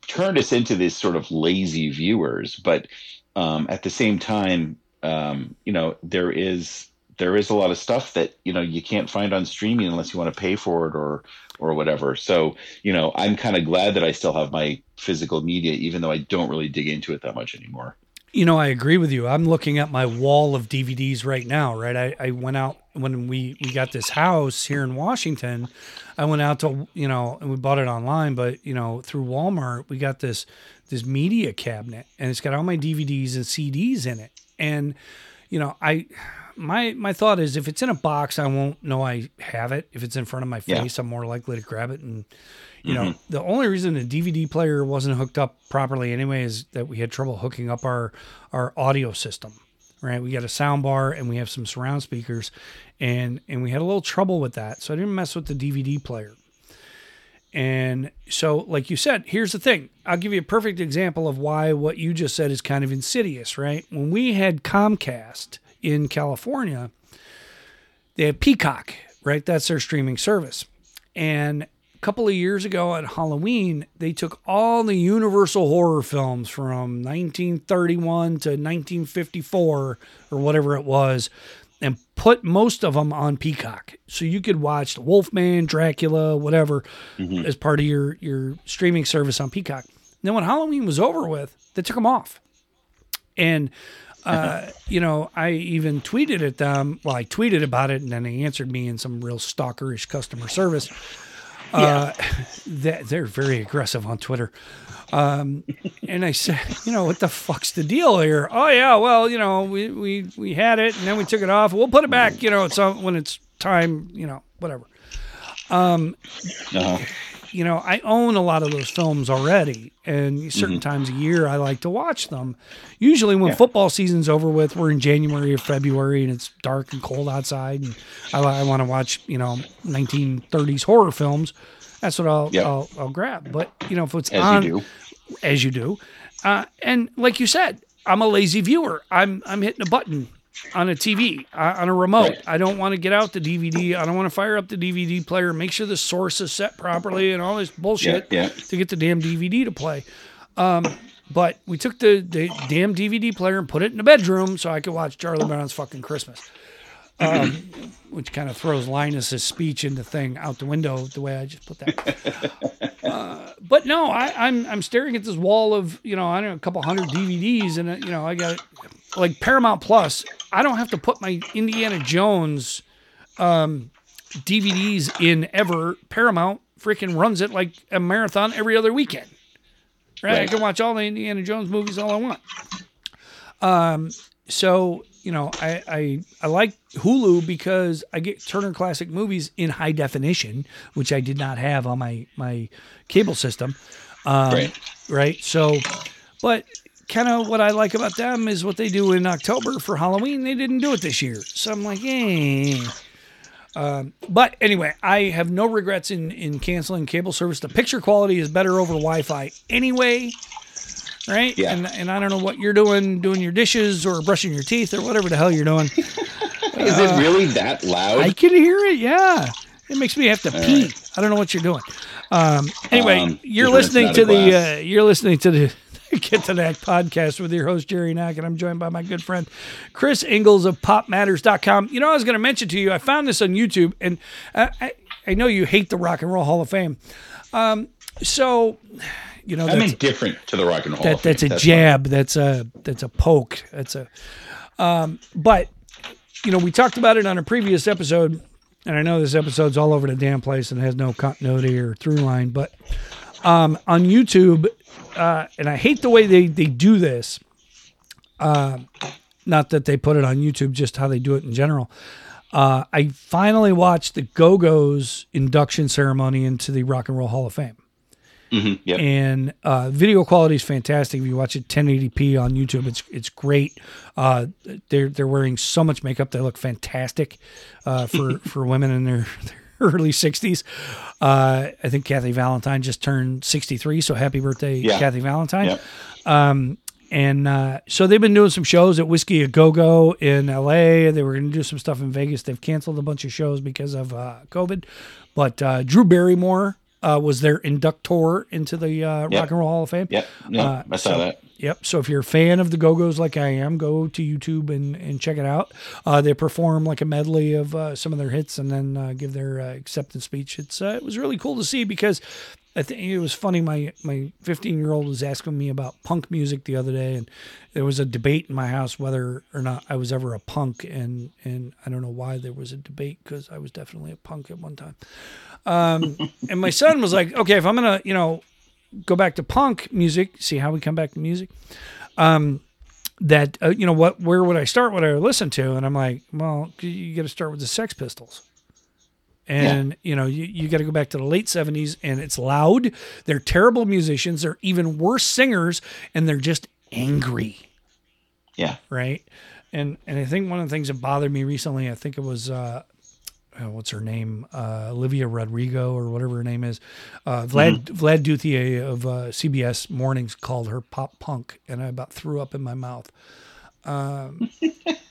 turned us into this sort of lazy viewers. But um, at the same time, um, you know, there is there is a lot of stuff that you know you can't find on streaming unless you want to pay for it or or whatever. So you know, I'm kind of glad that I still have my physical media, even though I don't really dig into it that much anymore. You know, I agree with you. I'm looking at my wall of DVDs right now, right? I, I went out when we, we got this house here in Washington. I went out to, you know, and we bought it online, but, you know, through Walmart, we got this this media cabinet and it's got all my DVDs and CDs in it. And, you know, I my my thought is if it's in a box, I won't know I have it. If it's in front of my Yeah. face, I'm more likely to grab it and you know, mm-hmm. the only reason the DVD player wasn't hooked up properly anyway is that we had trouble hooking up our our audio system. Right, we got a sound bar and we have some surround speakers, and and we had a little trouble with that. So I didn't mess with the DVD player. And so, like you said, here's the thing. I'll give you a perfect example of why what you just said is kind of insidious, right? When we had Comcast in California, they have Peacock, right? That's their streaming service. And a couple of years ago at Halloween, they took all the Universal horror films from 1931 to 1954 or whatever it was and put most of them on Peacock. So you could watch the Wolfman, Dracula, whatever mm-hmm. as part of your your streaming service on Peacock. then when Halloween was over with, they took them off. And uh, you know, I even tweeted at them. Well, I tweeted about it, and then they answered me in some real stalkerish customer service. Uh, that they're very aggressive on Twitter. Um, and I said, you know, what the fuck's the deal here? Oh yeah, well, you know, we we we had it, and then we took it off. We'll put it back, you know, it's uh, when it's time, you know, whatever. Uh-huh. You know, I own a lot of those films already, and certain times a year I like to watch them. Usually, when Yeah. football season's over with, we're in January or February, and it's dark and cold outside, and I, I want to watch, you know, 1930s horror films. That's what I'll Yep. I'll, I'll grab. But you know, if it's As on, you do. as you do. Uh, and like you said, I'm a lazy viewer. I'm I'm hitting a button on a TV uh, on a remote. Right. I don't want to get out the DVD. I don't want to fire up the DVD player, make sure the source is set properly, and all this bullshit Yeah, yeah. to get the damn DVD to play. Um, but we took the, the damn DVD player and put it in the bedroom so I could watch Charlie Brown's fucking Christmas. Um, which kind of throws Linus's speech into thing out the window the way I just put that. Uh, but no, I, I'm I'm staring at this wall of you know I don't know a couple hundred DVDs and uh, you know I got like Paramount Plus. I don't have to put my Indiana Jones um, DVDs in ever. Paramount freaking runs it like a marathon every other weekend. Right? I can watch all the Indiana Jones movies all I want. Um, so you know, I, I I like Hulu because I get Turner Classic Movies in high definition, which I did not have on my my cable system. Um, Right. Right. So, but kind of what I like about them is what they do in October for Halloween. They didn't do it this year, so I'm like, eh. Um, but anyway, I have no regrets in in canceling cable service. The picture quality is better over Wi-Fi anyway right? Yeah. And and I don't know what you're doing, doing your dishes or brushing your teeth or whatever the hell you're doing. Is it really that loud? I can hear it. Yeah, it makes me have to pee. I don't know what you're doing. Um, anyway, Um, you're listening to the uh, you're listening to the Get to Knack podcast with your host Jerry Knack, and I'm joined by my good friend Chris Ingalls of PopMatters.com. You know, I was going to mention to you, I found this on YouTube, and I, I I know you hate the Rock and Roll Hall of Fame. Um, so, you know, that's, indifferent to the rock and roll. that that's a fame. jab. That's a that's a poke. That's a. Um, but you know, we talked about it on a previous episode, and I know this episode's all over the damn place and has no continuity or through line. But um, on YouTube, uh, and I hate the way they they do this. Uh, not that they put it on YouTube, just how they do it in general. Uh, I finally watched the Go Go's induction ceremony into the Rock and Roll Hall of Fame Mhm, yep. and uh, video quality is fantastic. If you watch it 1080p on YouTube, it's it's great. Uh, they're they're wearing so much makeup; they look fantastic uh, for for women in their, their early 60s. Uh, I think Kathy Valentine just turned 63, so happy birthday, Yeah. Kathy Valentine. Yep. And uh, so they've been doing some shows at Whiskey a Go Go in LA. They were going to do some stuff in Vegas. They've canceled a bunch of shows because of uh, COVID. But uh, Drew Barrymore uh, was their inductor into the uh, Yep. Rock and Roll Hall of Fame. Yep. No, Uh, I saw so- that. Yep. So if you're a fan of the Go Go's like I am, go to YouTube and, and check it out. Uh, they perform like a medley of uh, some of their hits and then uh, give their uh, acceptance speech. It's uh, it was really cool to see because I think it was funny. My my 15 year old was asking me about punk music the other day, and there was a debate in my house whether or not I was ever a punk, and and I don't know why there was a debate because I was definitely a punk at one time. Um, and my son was like, "Okay, if I'm gonna, you know." go back to punk music, see how we come back to music. Um, that uh, you know what, where would I start? What I would listen to? And I'm like, well, you got to start with the Sex Pistols. And you know, you, you got to go back to the late '70s, and it's loud. They're terrible musicians. They're even worse singers, and they're just angry Yeah. right? And and I think one of the things that bothered me recently, I think it was uh, uh, what's her name, uh, Olivia Rodrigo or whatever her name is, uh, Vlad Vlad Duthier of uh, CBS Mornings called her pop punk, and I about threw up in my mouth. Um,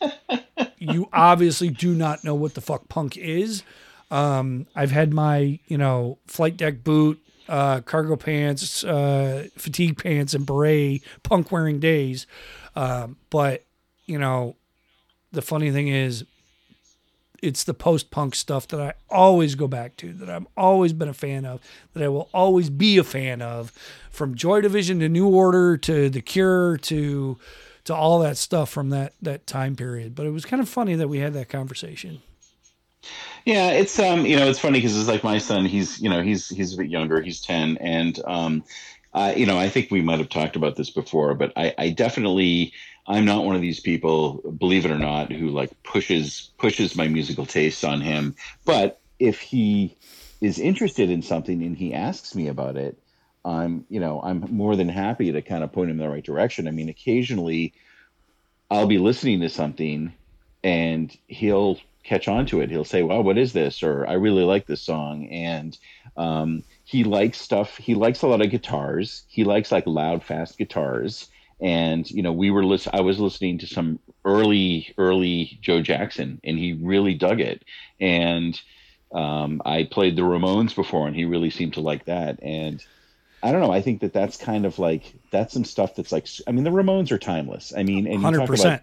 you obviously do not know what the fuck punk is. Um, I've had my you know flight deck boot. Uh, cargo pants, uh, fatigue pants, and beret punk wearing days. Um, but you know, the funny thing is, it's the post punk stuff that I always go back to, that I've always been a fan of, that I will always be a fan of, from Joy Division to New Order to The Cure to to all that stuff from that that time period. But it was kind of funny that we had that conversation. Yeah, it's um, you know, it's funny because it's like my son. He's you know, he's he's a bit younger. He's ten, and um, uh, you know, I think we might have talked about this before, but I, I definitely, I'm not one of these people, believe it or not, who like pushes pushes my musical tastes on him. But if he is interested in something and he asks me about it, I'm you know, I'm more than happy to kind of point him in the right direction. I mean, occasionally, I'll be listening to something, and he'll catch on to it. He'll say, "Wow, what is this?" or "I really like this song." And um, he likes stuff. He likes a lot of guitars. He likes like loud, fast guitars. And you know, we were listen. I was listening to some early early Joe Jackson, and he really dug it. And um, I played the Ramones before, and he really seemed to like that. And I don't know. I think that that's kind of like that's some stuff that's like. I mean, the Ramones are timeless. I mean, and hundred percent.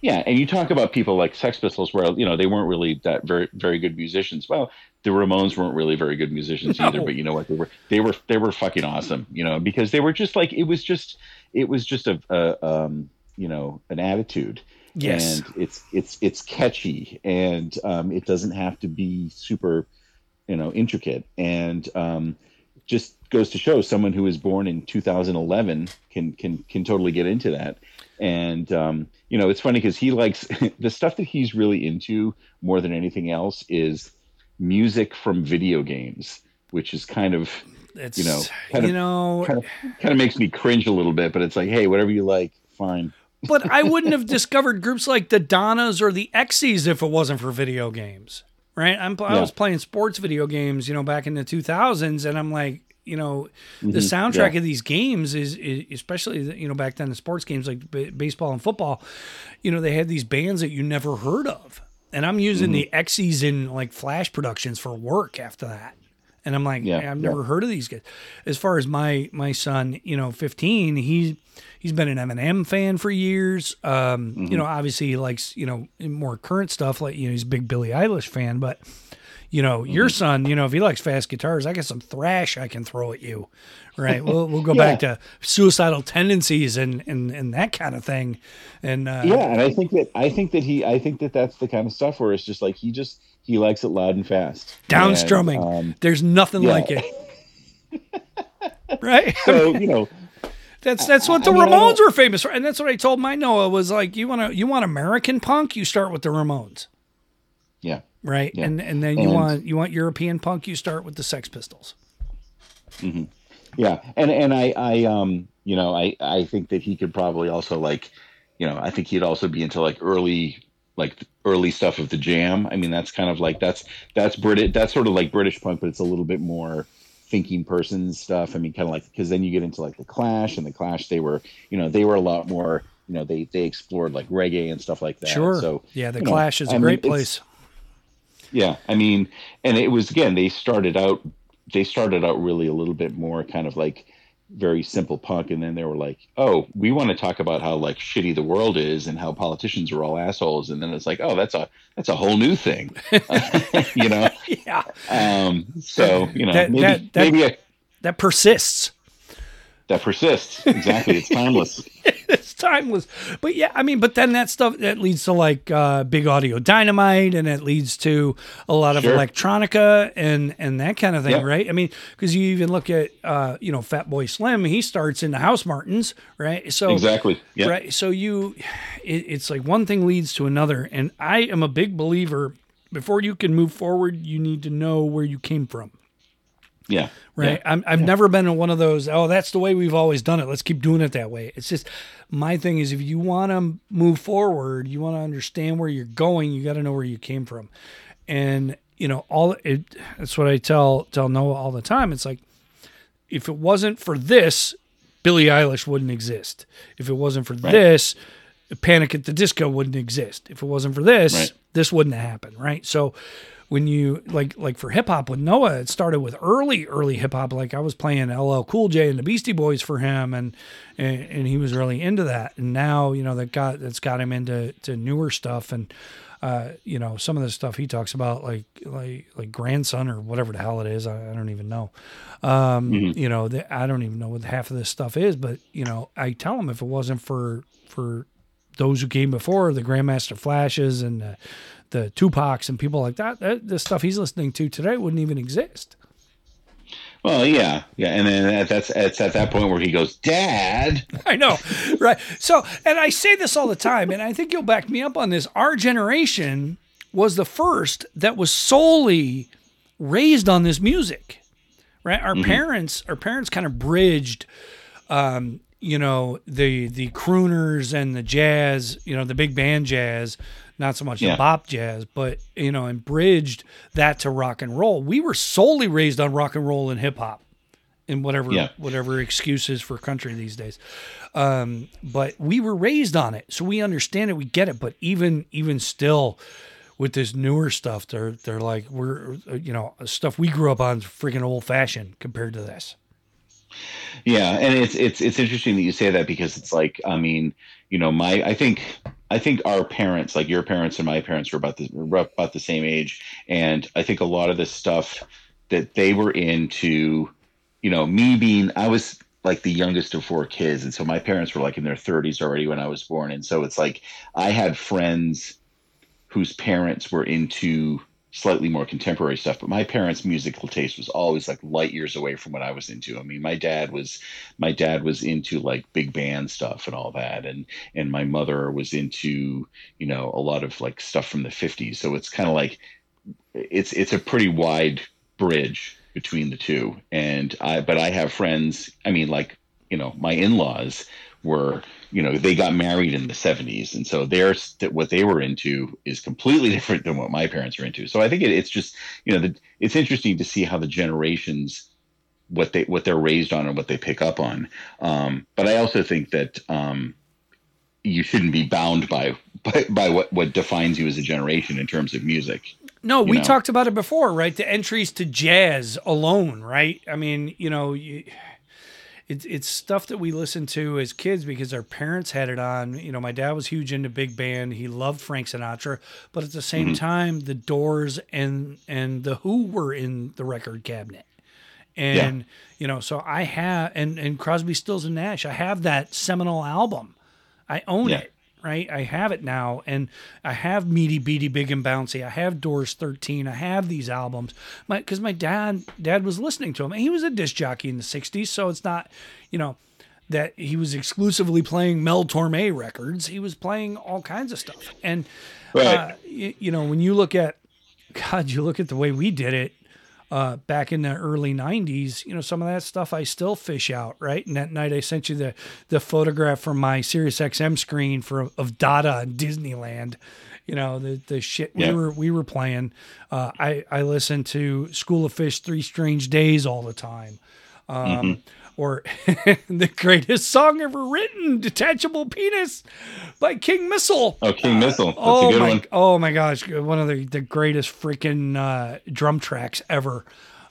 Yeah, and you talk about people like Sex Pistols, where you know they weren't really that very very good musicians. Well, the Ramones weren't really very good musicians no. either, but you know what? They were they were they were fucking awesome. You know, because they were just like it was just it was just a, a um, you know an attitude. Yes, and it's it's it's catchy, and um, it doesn't have to be super, you know, intricate, and um, just goes to show someone who was born in 2011 can can can totally get into that. And um, you know it's funny because he likes the stuff that he's really into more than anything else is music from video games which is kind of it's you know kind you of, know kind of, kind of makes me cringe a little bit but it's like hey whatever you like fine but i wouldn't have discovered groups like the donnas or the Exies if it wasn't for video games right I'm, i was playing sports video games you know back in the 2000s and i'm like you know the mm-hmm. soundtrack yeah. of these games is, is, especially you know back then the sports games like b- baseball and football you know they had these bands that you never heard of and i'm using mm-hmm. the Exies in like flash productions for work after that and i'm like yeah, i've never yeah. heard of these guys as far as my my son you know 15 he he's been an eminem fan for years um mm-hmm. you know obviously he likes you know more current stuff like you know he's a big billie eilish fan but you know, mm-hmm. your son, you know, if he likes fast guitars, I got some thrash I can throw at you. Right. We'll we'll go yeah. back to suicidal tendencies and, and and that kind of thing. And uh, yeah, and I think that I think that he I think that that's the kind of stuff where it's just like he just he likes it loud and fast. Down strumming. Um, There's nothing yeah. like it. right. So you know. That's that's what the I mean, Ramones were famous for, and that's what I told my Noah was like. You want to you want American punk? You start with the Ramones. Yeah right? Yeah. And and then you and, want you want European punk, you start with the Sex Pistols. Mm-hmm. Yeah, and and I I um you know I I think that he could probably also like you know I think he'd also be into like early like early stuff of the Jam. I mean that's kind of like that's that's British that's sort of like British punk, but it's a little bit more thinking person stuff. I mean, kind of like because then you get into like the Clash and the Clash. They were you know they were a lot more you know they they explored like reggae and stuff like that. Sure. So yeah, the Clash know, is a I great mean, place yeah, I mean, and it was again they started out they started out really a little bit more kind of like very simple punk and then they were like oh we want to talk about how like shitty the world is and how politicians are all assholes and then it's like oh that's a that's a whole new thing you know yeah um so you know that, maybe that, that, maybe a, that persists that persists. Exactly. It's timeless. it's timeless. But yeah, I mean, but then that stuff that leads to like uh, big audio dynamite and it leads to a lot of sure. electronica and and that kind of thing, yep. right? I mean, because you even look at uh, you know Fatboy Slim, he starts in the Housemartins, right? So exactly, yep. right. So you, it, it's like one thing leads to another, and I am a big believer. Before you can move forward, you need to know where you came from. Yeah. Right. Yeah. i have yeah. never been in one of those, oh, that's the way we've always done it. Let's keep doing it that way. It's just my thing is if you want to move forward, you want to understand where you're going, you got to know where you came from. And, you know, all it, that's what I tell, tell Noah all the time. It's like, if it wasn't for this, Billie Eilish wouldn't exist. If it wasn't for right. this, Panic at the Disco wouldn't exist. If it wasn't for this, right. this wouldn't happen. Right. So, when you like like for hip hop with Noah, it started with early early hip hop. Like I was playing LL Cool J and the Beastie Boys for him, and, and and, he was really into that. And now you know that got that's got him into to newer stuff and. Uh, you know some of the stuff he talks about, like like like grandson or whatever the hell it is. I, I don't even know. Um, mm-hmm. You know, the, I don't even know what half of this stuff is. But you know, I tell him if it wasn't for for those who came before, the Grandmaster Flashes and uh, the Tupacs and people like that, that, the stuff he's listening to today wouldn't even exist. Well, yeah, yeah, and then that's it's at that point where he goes, "Dad." I know, right? So, and I say this all the time, and I think you'll back me up on this. Our generation was the first that was solely raised on this music, right? Our mm-hmm. parents, our parents, kind of bridged, um, you know, the the crooners and the jazz, you know, the big band jazz not so much yeah. the bop jazz, but you know, and bridged that to rock and roll. We were solely raised on rock and roll and hip hop, and whatever Yeah. whatever excuses for country these days. Um, but we were raised on it, so we understand it, we get it. But even even still, with this newer stuff, they're they're like we're you know stuff we grew up on is freaking old fashioned compared to this. Yeah, and it's it's it's interesting that you say that because it's like I mean, you know, my I think I think our parents, like your parents and my parents, were about the were about the same age, and I think a lot of the stuff that they were into, you know, me being I was like the youngest of four kids, and so my parents were like in their 30s already when I was born, and so it's like I had friends whose parents were into slightly more contemporary stuff but my parents musical taste was always like light years away from what i was into. I mean my dad was my dad was into like big band stuff and all that and and my mother was into you know a lot of like stuff from the 50s so it's kind of like it's it's a pretty wide bridge between the two. And i but i have friends i mean like you know my in-laws were you know they got married in the 70s and so their what they were into is completely different than what my parents are into so i think it, it's just you know the, it's interesting to see how the generations what they what they're raised on and what they pick up on um, but i also think that um, you shouldn't be bound by, by by what what defines you as a generation in terms of music No, you we know? talked about it before, right? The entries to jazz alone, right? I mean, you know, you, it's it's stuff that we listened to as kids because our parents had it on. You know, my dad was huge into big band. He loved Frank Sinatra, but at the same Mm-hmm. time, the Doors and and the Who were in the record cabinet. And you know, so I have and and Crosby, Stills and Nash. I have that seminal album. I own Yeah. it right? I have it now, and I have Meaty Beaty Big and Bouncy. I have Doors 13. I have these albums, my because my dad dad was listening to them, and he was a disc jockey in the 60s, so it's not, you know, that he was exclusively playing Mel Torme records. He was playing all kinds of stuff, and Right. uh, you, you know when you look at God, you look at the way we did it. Uh, back in the early '90s, you know some of that stuff I still fish out, right? And that night I sent you the the photograph from my Sirius XM screen for of Dada and Dizz Knee Land. You know the the shit Yeah. we were we were playing. Uh, I I listened to School of Fish, Three Strange Days all the time. Um, Mm-hmm. Or the greatest song ever written, "Detachable Penis" by King Missile. oh king missile that's oh a good my! one Oh my gosh! One of the, the greatest freaking uh, drum tracks ever.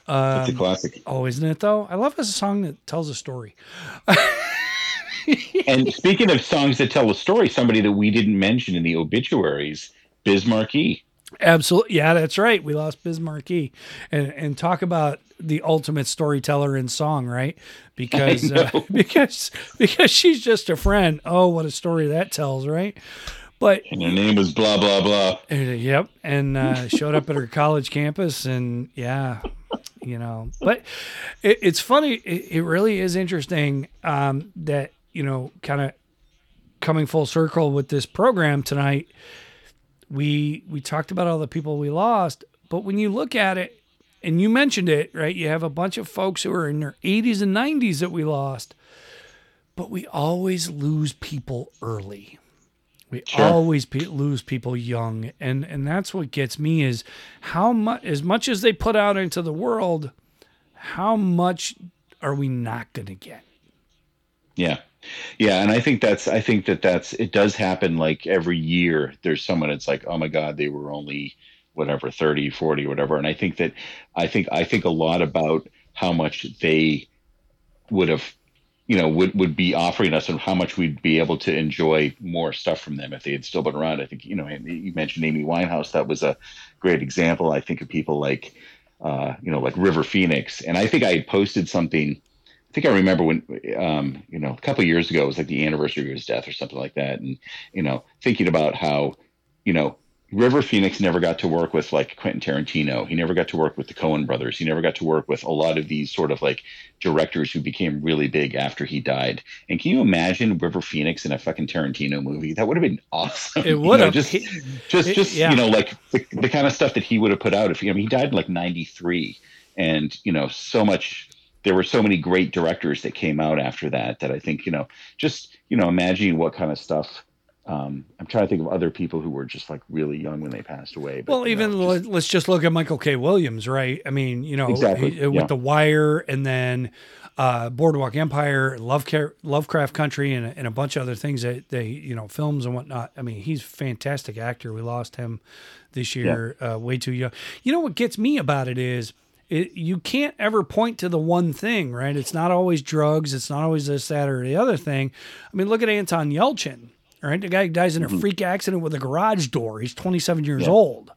it's Um, a classic Oh, isn't it though? I love a song that tells a story. and speaking of songs that tell a story somebody that we didn't mention in the obituaries Biz Markie Absolutely, yeah, that's right. We lost Biz Markie, and and talk about the ultimate storyteller in song, right? Because uh, because because she's just a friend. Oh, what a story that tells, right? But and her name was blah blah blah Uh, Yep, and uh, showed up at her college campus, and yeah, you know. But it, it's funny. It, it really is interesting um, that you know, kind of coming full circle with this program tonight. We we talked about all the people we lost, but when you look at it, and you mentioned it, right? You have a bunch of folks who are in their 80s and 90s that we lost, but we always lose people early. We Sure. always pe- lose people young, and and that's what gets me is how much as much as they put out into the world, how much are we not going to get? Yeah. Yeah, and I think that's I think that that's it does happen like every year there's someone it's like, "Oh my god, they were only whatever 30, 40 whatever." And I think that I think I think a lot about how much they would have you know would would be offering us and how much we'd be able to enjoy more stuff from them if they had still been around. I think you know you mentioned Amy Winehouse that was a great example. I think of people like uh, you know like River Phoenix and I think I had posted something I think I remember when, um, you know, a couple of years ago, it was like the anniversary of his death or something like that. And, you know, thinking about how, you know, River Phoenix never got to work with like Quentin Tarantino. He never got to work with the Coen brothers. He never got to work with a lot of these sort of like directors who became really big after he died. And can you imagine River Phoenix in a fucking Tarantino movie? That would have been awesome. It You would know, have. just, just, it- just yeah. you know, like the, the kind of stuff that he would have put out if he, I mean, he died in like '93, and you know, so much. There were so many great directors that came out after that that I think you know, just you know, imagining what kind of stuff um, I'm trying to think of other people who were just like really young when they passed away. But, well, even know, just, let's just look at Michael K. Williams, right? I mean, you know, exactly. he, with yeah. The Wire and then uh, Boardwalk Empire, Lovecraft, Lovecraft Country, and, and a bunch of other things that they, you know, films and whatnot. I mean, he's a fantastic actor. We lost him this year, yeah. uh, way too young. You know what gets me about it is. It, you can't ever point to the one thing, right? It's not always drugs. It's not always this, that, or the other thing. I mean, look at Anton Yelchin right? The guy dies in a mm-hmm. freak accident with a garage door. He's 27 years yeah. old,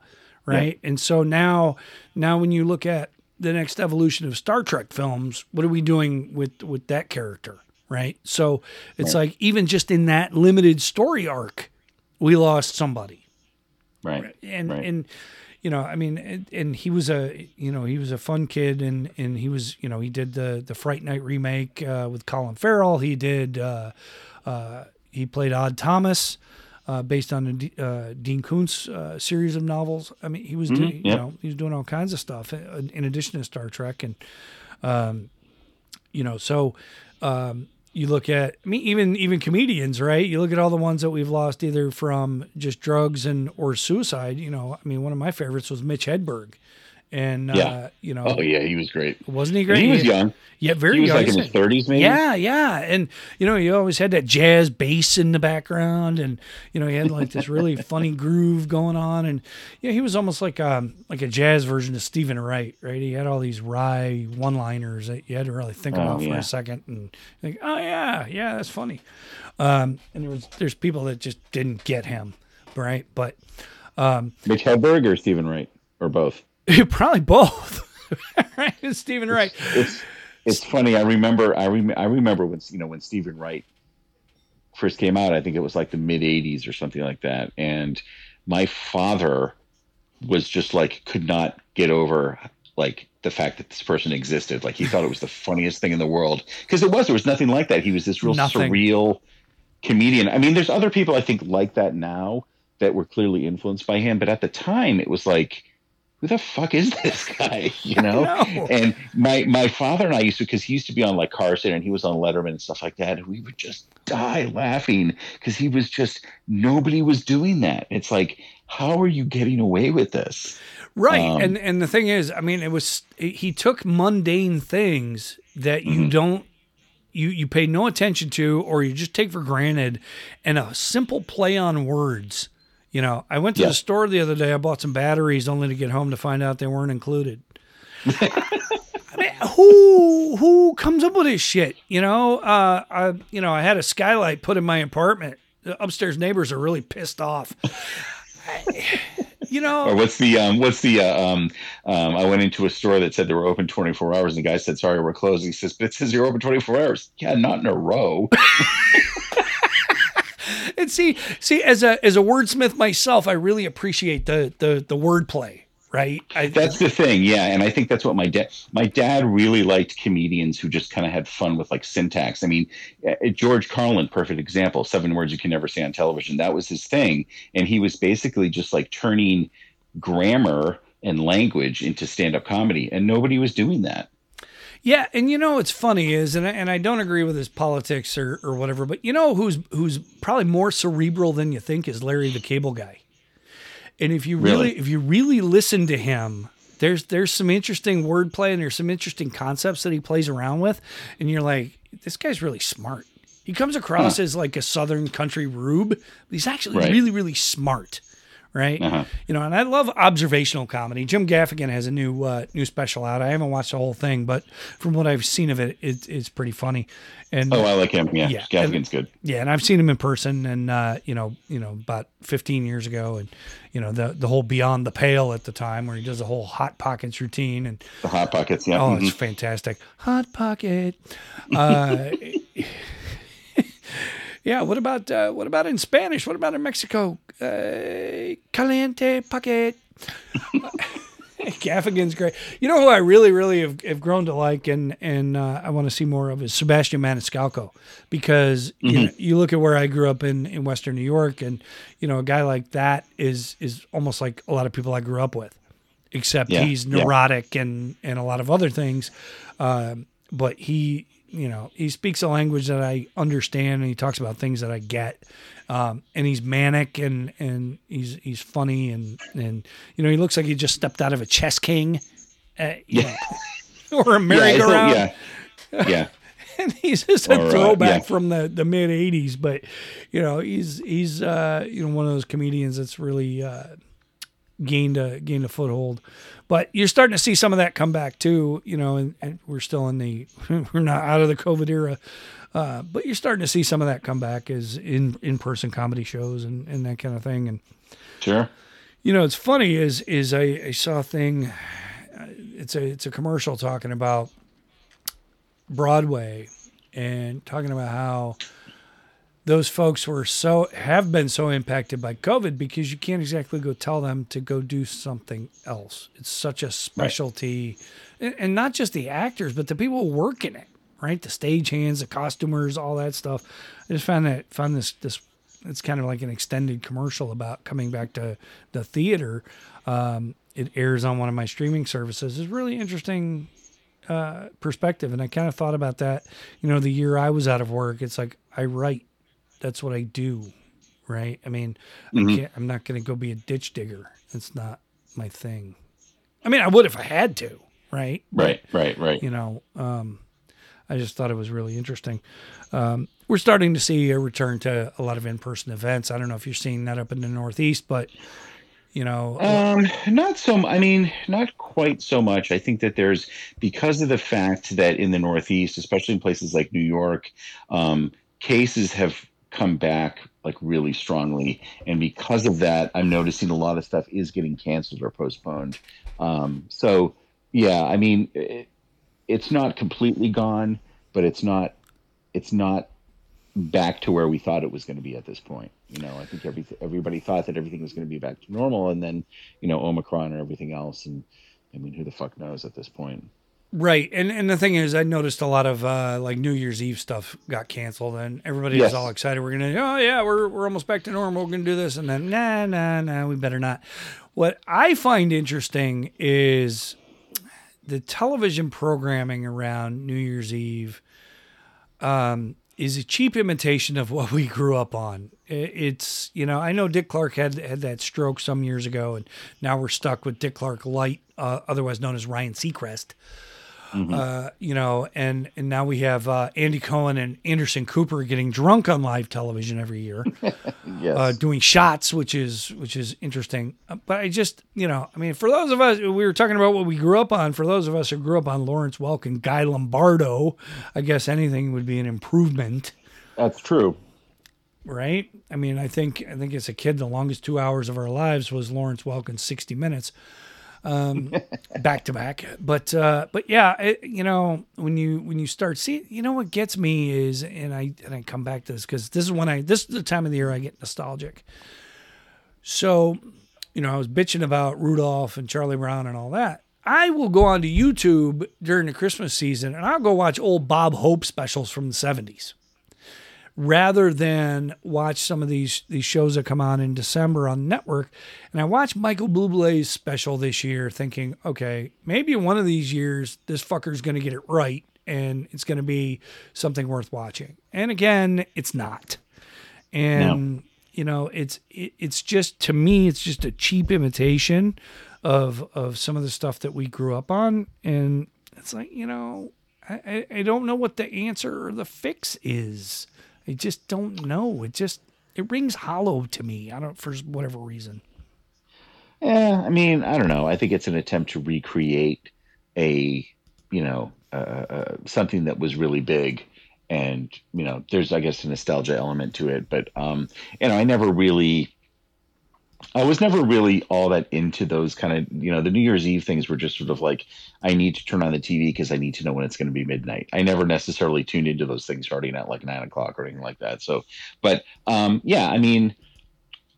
right? Yeah. And so now, now when you look at the next evolution of Star Trek films, what are we doing with with that character, right? So it's right. like even just in that limited story arc, we lost somebody, right? And right. and you know, I mean, and, and, he was a, you know, he was a fun kid, and and he was, you know, he did the the Fright Night remake uh, with Colin Farrell. He did, uh, uh, he played Odd Thomas, uh, based on a uh, Dean Koontz uh, series of novels. I mean, he was mm-hmm. doing, you know he was doing all kinds of stuff in, in addition to Star Trek, and um, you know, so um, you look at I mean, even even comedians, right? You look at all the ones that we've lost either from just drugs and or suicide. You know, I mean, one of my favorites was Mitch Hedberg. And yeah. Uh, you know, oh yeah, he was great. Wasn't he great? He was young. Yeah, very he was young. like in his thirties, maybe. Yeah, yeah, and you know, he always had that jazz bass in the background, and you know, he had like this really funny groove going on, and yeah, he was almost like um like a jazz version of Steven Wright, right? He had all these wry one-liners that you had to really think oh, about yeah. for a second, and think, oh yeah, yeah, that's funny. Um, and there was there's people that just didn't get him, right? But um, Mitch Hedberg or Steven Wright or both. Probably both. right, Steven Wright. It's, it's, funny. I remember. I rem- I remember when you know when Steven Wright first came out. I think it was like the mid '80s or something like that. And my father was just like could not get over like the fact that this person existed. Like he thought it was the funniest thing in the world because it was. There was nothing like that. He was this real nothing. surreal comedian. I mean, there's other people I think like that now that were clearly influenced by him, but at the time it was like who the fuck is this guy? You know? know? And my my father and I used to because he used to be on like Carson and he was on Letterman and stuff like that, and we would just die laughing because he was just nobody was doing that. It's like, how are you getting away with this? Right. Um, and and the thing is, I mean, it was he took mundane things that you mm-hmm. don't you you pay no attention to or you just take for granted and a simple play on words you know, I went to yeah. the store the other day. I bought some batteries only to get home to find out they weren't included. I mean, who who comes up with this shit? You know, uh, I you know I had a skylight put in my apartment. The upstairs neighbors are really pissed off. you know, or what's the um, what's the uh, um, um, I went into a store that said they were open 24 hours, and the guy said, "Sorry, we're closed." He says, "But it says you're open 24 hours." Yeah, not in a row. and see, see, as a as a wordsmith myself, I really appreciate the the the wordplay. Right. I, that's the thing, yeah, and I think that's what my dad. My dad really liked comedians who just kind of had fun with like syntax. I mean, uh, George Carlin, perfect example. Seven words you can never say on television. That was his thing, and he was basically just like turning grammar and language into stand-up comedy, and nobody was doing that. Yeah, and you know what's funny is, and I, and I don't agree with his politics or, or whatever, but you know who's who's probably more cerebral than you think is Larry the Cable Guy. And if you really, really if you really listen to him, there's there's some interesting wordplay and there's some interesting concepts that he plays around with, and you're like, this guy's really smart. He comes across huh. as like a Southern country rube, but he's actually right. really really smart right? Uh-huh. You know, and I love observational comedy. Jim Gaffigan has a new uh, new special out. I haven't watched the whole thing, but from what I've seen of it, it it's pretty funny. And oh, I like him. Yeah, yeah Gaffigan's good. Yeah, and I've seen him in person, and uh, you know, you know, about 15 years ago, and you know, the the whole Beyond the Pale at the time, where he does the whole Hot Pockets routine, and the Hot Pockets. Yeah. Oh, mm-hmm. it's fantastic. Hot Pocket. Uh, Yeah. What about uh, what about in Spanish? What about in Mexico? Uh, caliente paquet. Gaffigan's great. You know who I really, really have, have grown to like, and and uh, I want to see more of is Sebastian Maniscalco, because mm-hmm. you know you look at where I grew up in in Western New York, and you know a guy like that is is almost like a lot of people I grew up with, except yeah. he's neurotic yeah. and and a lot of other things, um, but he you know, he speaks a language that I understand, and he talks about things that I get. Um, and he's manic, and and he's he's funny, and and you know, he looks like he just stepped out of a chess king, uh, yeah, know, or a merry-go-round. Yeah, yeah. yeah. and he's just a or, throwback uh, yeah. from the, the mid '80s. But you know, he's he's uh, you know one of those comedians that's really uh, gained a gained a foothold. But you're starting to see some of that come back too. You know, and, and we're still in the we're not out of the COVID era. Uh, but you're starting to see some of that come back as in in person comedy shows and, and that kind of thing. And sure, you know, it's funny is is I, I saw a thing. Uh, it's a it's a commercial talking about Broadway and talking about how those folks were so have been so impacted by COVID because you can't exactly go tell them to go do something else. It's such a specialty, right. and not just the actors, but the people working it. Right, the stagehands, the costumers, all that stuff. I just found that found this this. It's kind of like an extended commercial about coming back to the theater. Um, it airs on one of my streaming services. It's really interesting uh, perspective. And I kind of thought about that, you know, the year I was out of work, it's like I write, that's what I do. Right. I mean, mm-hmm. I can't, I'm not going to go be a ditch digger. It's not my thing. I mean, I would if I had to. Right. Right. But, right. Right. You know, um, I just thought it was really interesting. Um, we're starting to see a return to a lot of in-person events. I don't know if you're seeing that up in the Northeast, but you know um not so i mean not quite so much i think that there's because of the fact that in the northeast especially in places like new york um, cases have come back like really strongly and because of that i'm noticing a lot of stuff is getting canceled or postponed um, so yeah i mean it, it's not completely gone but it's not it's not back to where we thought it was going to be at this point. You know, I think every, everybody thought that everything was going to be back to normal, and then you know Omicron and everything else, and I mean, who the fuck knows at this point? Right, and and the thing is, I noticed a lot of uh, like New Year's Eve stuff got canceled, and everybody yes. was all excited. We're gonna, oh yeah, we're we're almost back to normal. We're gonna do this, and then nah, nah, nah, we better not. What I find interesting is the television programming around New Year's Eve. Um, is a cheap imitation of what we grew up on. It's you know I know Dick Clark had had that stroke some years ago, and now we're stuck with Dick Clark Light, uh, otherwise known as Ryan Seacrest. Mm-hmm. Uh, you know, and and now we have uh, Andy Cohen and Anderson Cooper getting drunk on live television every year, yes. uh, doing shots, which is which is interesting. Uh, but I just, you know, I mean, for those of us, we were talking about what we grew up on. For those of us who grew up on Lawrence Welk and Guy Lombardo, I guess anything would be an improvement. That's true right? I mean, I think I think as a kid, the longest two hours of our lives was Lawrence Welk 60 Minutes um, back to back. But uh, but yeah, it, you know when you when you start seeing, you know what gets me is, and I and I come back to this because this is when I this is the time of the year I get nostalgic. So, you know, I was bitching about Rudolph and Charlie Brown and all that. I will go onto YouTube during the Christmas season and I'll go watch old Bob Hope specials from the 70s rather than watch some of these these shows that come on in December on network. And I watched Michael Bublé's special this year, thinking, okay, maybe one of these years this fucker's going to get it right, and it's going to be something worth watching. And again, it's not. And no. you know, it's it, it's just to me, it's just a cheap imitation of of some of the stuff that we grew up on, and it's like you know. I, I don't know what the answer or the fix is. I just don't know. It just it rings hollow to me. I don't for whatever reason. Yeah, I mean, I don't know. I think it's an attempt to recreate a, you know, uh, uh, something that was really big, and you know, there's I guess a nostalgia element to it. But um, you know, I never really I was never really all that into those kind of, you know, the New Year's Eve things were just sort of like, I need to turn on the TV because I need to know when it's going to be midnight. I never necessarily tuned into those things starting at like nine o'clock or anything like that. So, but um, yeah, I mean,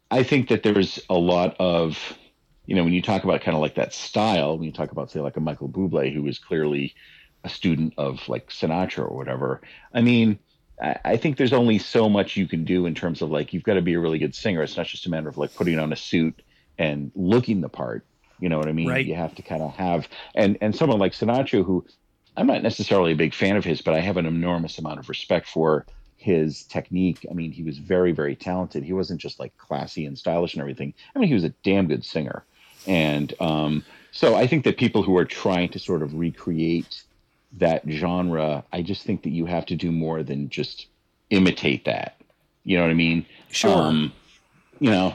I think that there's a lot of, you know, when you talk about kind of like that style, when you talk about, say, like a Michael Bublé, who is clearly a student of like Sinatra or whatever, I mean, I think there's only so much you can do in terms of like you've got to be a really good singer. It's not just a matter of like putting on a suit and looking the part. You know what I mean? Right. You have to kind of have and and someone like Sinatra who I'm not necessarily a big fan of his, but I have an enormous amount of respect for his technique. I mean, he was very, very talented. He wasn't just like classy and stylish and everything. I mean, he was a damn good singer. And um, so I think that people who are trying to sort of recreate that genre, I just think that you have to do more than just imitate that. You know what I mean? Sure. Um, you know,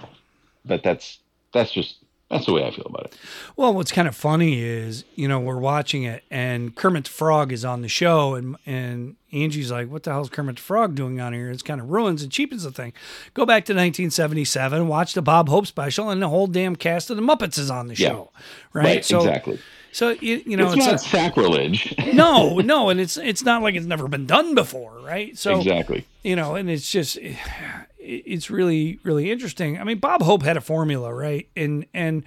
but that's that's just that's the way I feel about it. Well, what's kind of funny is, you know, we're watching it and Kermit the Frog is on the show and and Angie's like, what the hell's Kermit the Frog doing on here? It's kind of ruins and cheapens the thing. Go back to 1977, watch the Bob Hope special, and the whole damn cast of the Muppets is on the Yeah. show. Right. Right, so, exactly. So, you, you know, it's, it's, not a- sacrilege. no, no. And it's, it's not like it's never been done before. Right. So, exactly. you know, and it's just it's really really interesting. I mean, Bob Hope had a formula, right? And and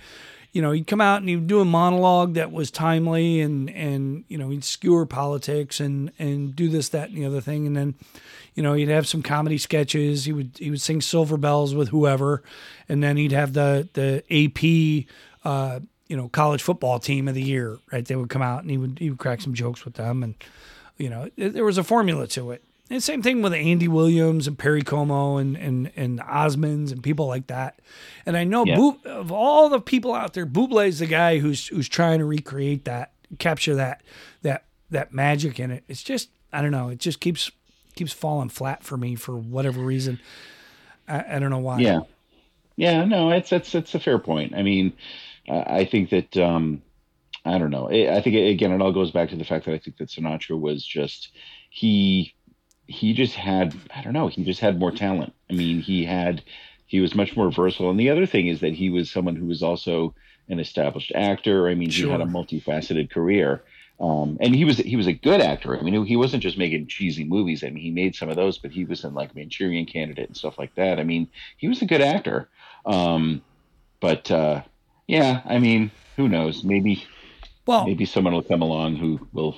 you know, he'd come out and he'd do a monologue that was timely, and and you know, he'd skewer politics and and do this, that, and the other thing, and then. You know, he'd have some comedy sketches. He would he would sing Silver Bells with whoever, and then he'd have the the AP uh, you know college football team of the year. Right? They would come out and he would he would crack some jokes with them, and you know, th- there was a formula to it. And same thing with Andy Williams and Perry Como and and and Osmonds and people like that. And I know Yeah. Of all the people out there, Bublé's the guy who's who's trying to recreate that, capture that that that magic in it. It's just I don't know. It just keeps keeps falling flat for me for whatever reason. I, I don't know why. Yeah, yeah. No, it's it's it's a fair point. I mean, I I think that um, I don't know. I I think again, it all goes back to the fact that I think that Sinatra was just he he just had I don't know. He just had more talent. I mean, he had he was much more versatile. And the other thing is that he was someone who was also an established actor. I mean, he had a multifaceted career. Um, and he was he was a good actor. I mean, he wasn't just making cheesy movies. I mean, he made some of those, but he was in like Manchurian Candidate and stuff like that. I mean, he was a good actor. Um, but uh, yeah, I mean, who knows? Maybe Well, maybe someone will come along who will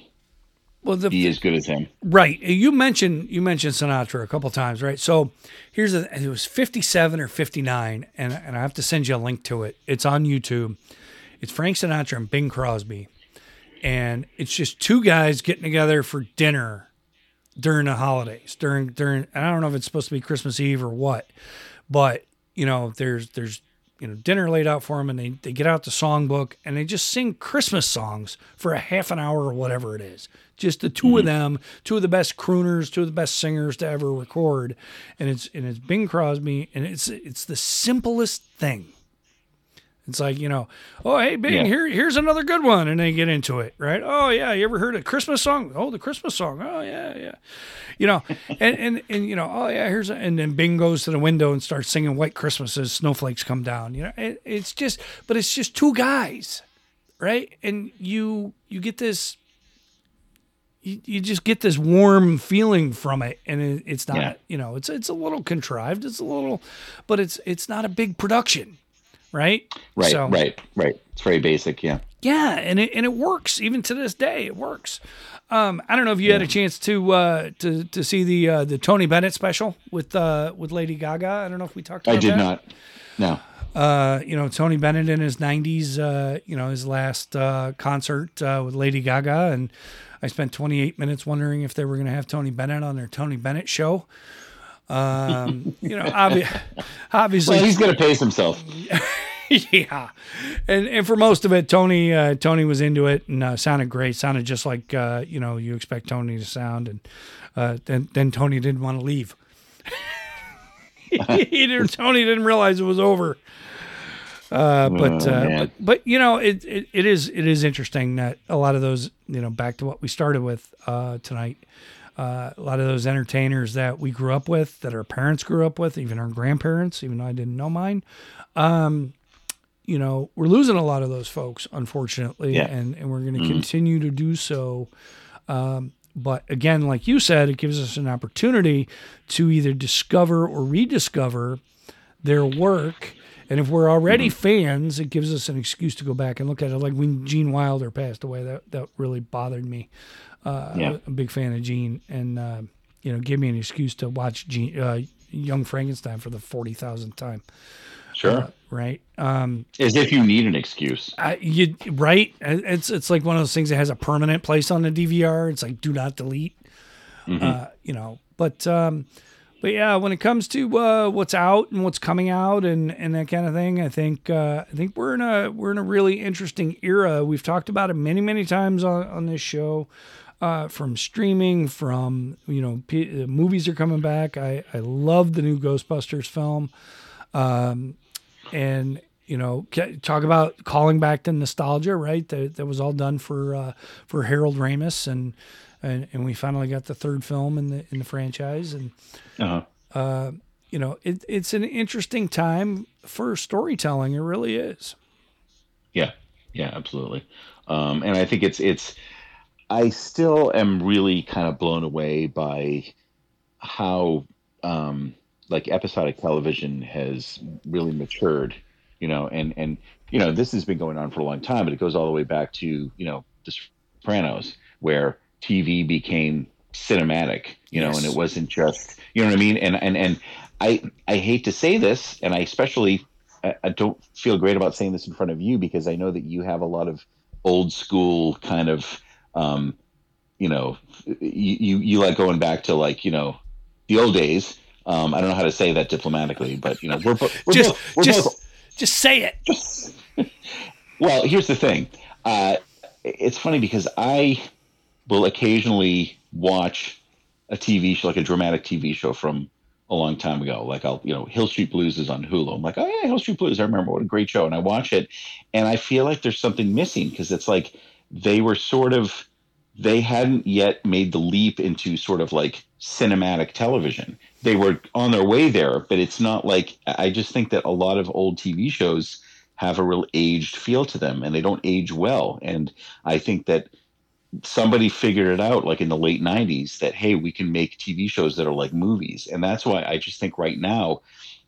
well, the be as good as him. Right. You mentioned you mentioned Sinatra a couple times, right? So here's a it was 57 or 59 and and I have to send you a link to it. It's on YouTube. It's Frank Sinatra and Bing Crosby. And it's just two guys getting together for dinner during the holidays. During during and I don't know if it's supposed to be Christmas Eve or what. But, you know, there's there's you know, dinner laid out for them and they, they get out the songbook and they just sing Christmas songs for a half an hour or whatever it is. Just the 2 of mm-hmm. them, two of the best crooners, two of the best singers to ever record. And it's and it's Bing Crosby and it's it's the simplest thing. It's like, you know, oh hey Bing, Yeah. here here's another good one. And they get into it, right? Oh yeah, you ever heard a Christmas song? Oh, the Christmas song. Oh yeah, yeah. You know, and, and and you know, oh yeah, here's a, and then Bing goes to the window and starts singing White Christmas as snowflakes come down. You know, it, it's just but it's just two guys, right? And you you get this you, you just get this warm feeling from it and it, it's not Yeah. you know it's it's a little contrived it's a little but it's it's not a big production right Right, So- right, right. It's very basic. Yeah. yeah and it and it works even to this day it works um i don't know if you had a chance to uh to to see the uh the tony bennett special with uh with lady gaga i don't know if we talked about it. I did that. not. No. uh, you know, Tony Bennett in his 90s, uh, you know, his last uh, concert uh, with Lady Gaga. And I spent 28 minutes wondering if they were going to have Tony Bennett on their Tony Bennett show. Um, you know, obvi- obviously, Well, he's going to pace himself. yeah. And and for most of it, Tony uh, Tony was into it and uh, sounded great. Sounded just like uh, you know you expect Tony to sound. And uh, then then Tony didn't want to leave. he didn't, Tony didn't realize it was over. Uh, but, Oh, uh, but but you know it, it it is it is interesting that a lot of those you know back to what we started with uh, tonight. Uh, a lot of those entertainers that we grew up with, that our parents grew up with, even our grandparents, even though I didn't know mine, um, you know, we're losing a lot of those folks, unfortunately, Yeah. and, and we're going to continue to do so. Um, but again, like you said, it gives us an opportunity to either discover or rediscover their work. And if we're already fans, it gives us an excuse to go back and look at it. Like when Gene Wilder passed away, that, that really bothered me. Uh, Yeah. I'm a big fan of Gene, and uh, you know, give me an excuse to watch Gene, uh, Young Frankenstein for the forty thousandth time. Sure. Uh, right. Um, As if you need an excuse. I, you right. It's it's like one of those things that has a permanent place on the DVR. It's like do not delete. Mhm. Uh, you know, but um, but yeah, when it comes to uh, what's out and what's coming out and, and that kind of thing, I think uh, I think we're in a we're in a really interesting era. We've talked about it many many times on, on this show. Uh, from streaming, from you know, p- uh, movies are coming back. I I love the new Ghostbusters film, um, and you know, talk about calling back the nostalgia. Right, that that was all done for uh, for Harold Ramis, and, and and we finally got the third film in the in the franchise, and Uh-huh. uh, you know, it, it's an interesting time for storytelling. It really is. Yeah, yeah, absolutely. Um, and I think it's it's. I still am really kind of blown away by how um, like episodic television has really matured. You know, and and you know this has been going on for a long time, but it goes all the way back to you know The Sopranos, where TV became cinematic. You know, Yes. and it wasn't just you know what I mean. And and and I I hate to say this, and I especially I, I don't feel great about saying this in front of you because I know that you have a lot of old school kind of, um, you know, you, you, you like going back to like, you know, the old days. Um, I don't know how to say that diplomatically, but you know, we're, bo- we're just both, we're just both, just say it. well, here's the thing. Uh, it's funny because I will occasionally watch a TV show, like a dramatic TV show from a long time ago. Like I'll, you know, Hill Street Blues is on Hulu. I'm like, oh yeah, Hill Street Blues. I remember what a great show. And I watch it, and I feel like there's something missing because it's like they were sort of they hadn't yet made the leap into sort of like cinematic television. They were on their way there, but it's not like I just think that a lot of old TV shows have a real aged feel to them and they don't age well. And I think that somebody figured it out like in the late 90s that hey we can make tv shows that are like movies. And that's why i just think right now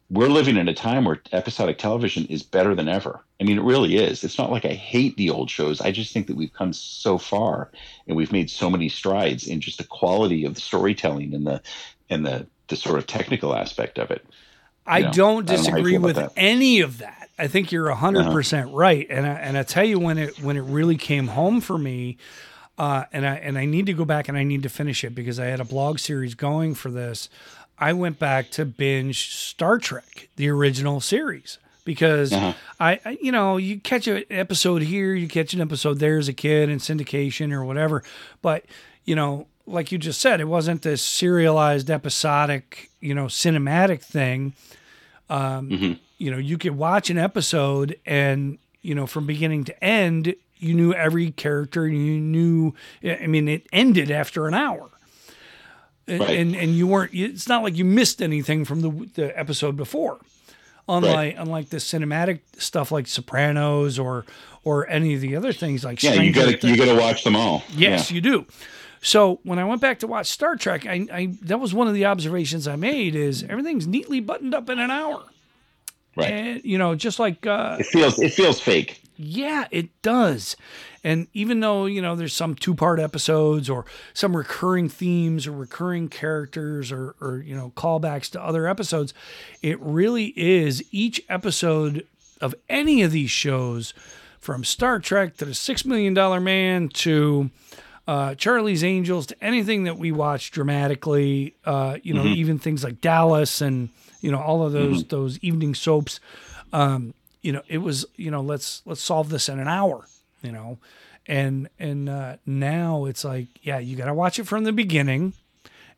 we're living in a time where episodic television is better than ever. I mean it really is. It's not like i hate the old shows. I just think that we've come so far and we've made so many strides in just the quality of the storytelling and the and the the sort of technical aspect of it I You know, don't I don't know how you disagree feel with any of that. I think you're hundred Uh-huh. percent right, and I, and I tell you when it when it really came home for me, uh, and I and I need to go back and I need to finish it because I had a blog series going for this. I went back to binge Star Trek, the original series, because Uh-huh. I, I, you know, you catch an episode here, you catch an episode there as a kid in syndication or whatever, but you know, like you just said, it wasn't this serialized episodic, you know, cinematic thing. Um, Mhm. You know, you could watch an episode and you know from beginning to end, you knew every character, and you knew. I mean, it ended after an hour. And, Right. and and you weren't. It's not like you missed anything from the the episode before unlike unlike the cinematic stuff like Sopranos or or any of the other things like yeah you gotta you gotta watch them all Yes, you do. So when I went back to watch Star Trek, I, I that was one of the observations I made is everything's neatly buttoned up in an hour. right And you know, just like uh, it feels it feels fake yeah, it does. And even though, you know, there's some two part episodes or some recurring themes or recurring characters or, or, you know, callbacks to other episodes, it really is each episode of any of these shows, from Star Trek to the Six Million Dollar Man to uh, Charlie's Angels to anything that we watch dramatically, uh, you know, even things like Dallas and, you know, all of those, those evening soaps. Um, you know, it was, you know, let's let's solve this in an hour, you know, and and uh, now it's like, yeah, you got to watch it from the beginning,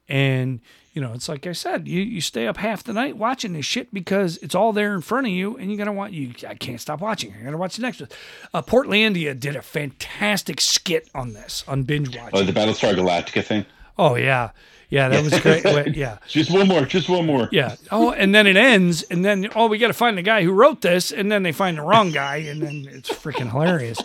and you know, it's like I said, you you stay up half the night watching this shit because it's all there in front of you, and you're gonna watch. You I can't stop watching. I got to watch the next one. Uh, Portlandia did a fantastic skit on this on binge watching. oh the battlestar galactica thing oh yeah, yeah, that was great. Wait, yeah. just one more just one more Yeah. Oh, and then it ends, and then oh, we got to find the guy who wrote this, and then they find the wrong guy, and then it's freaking hilarious,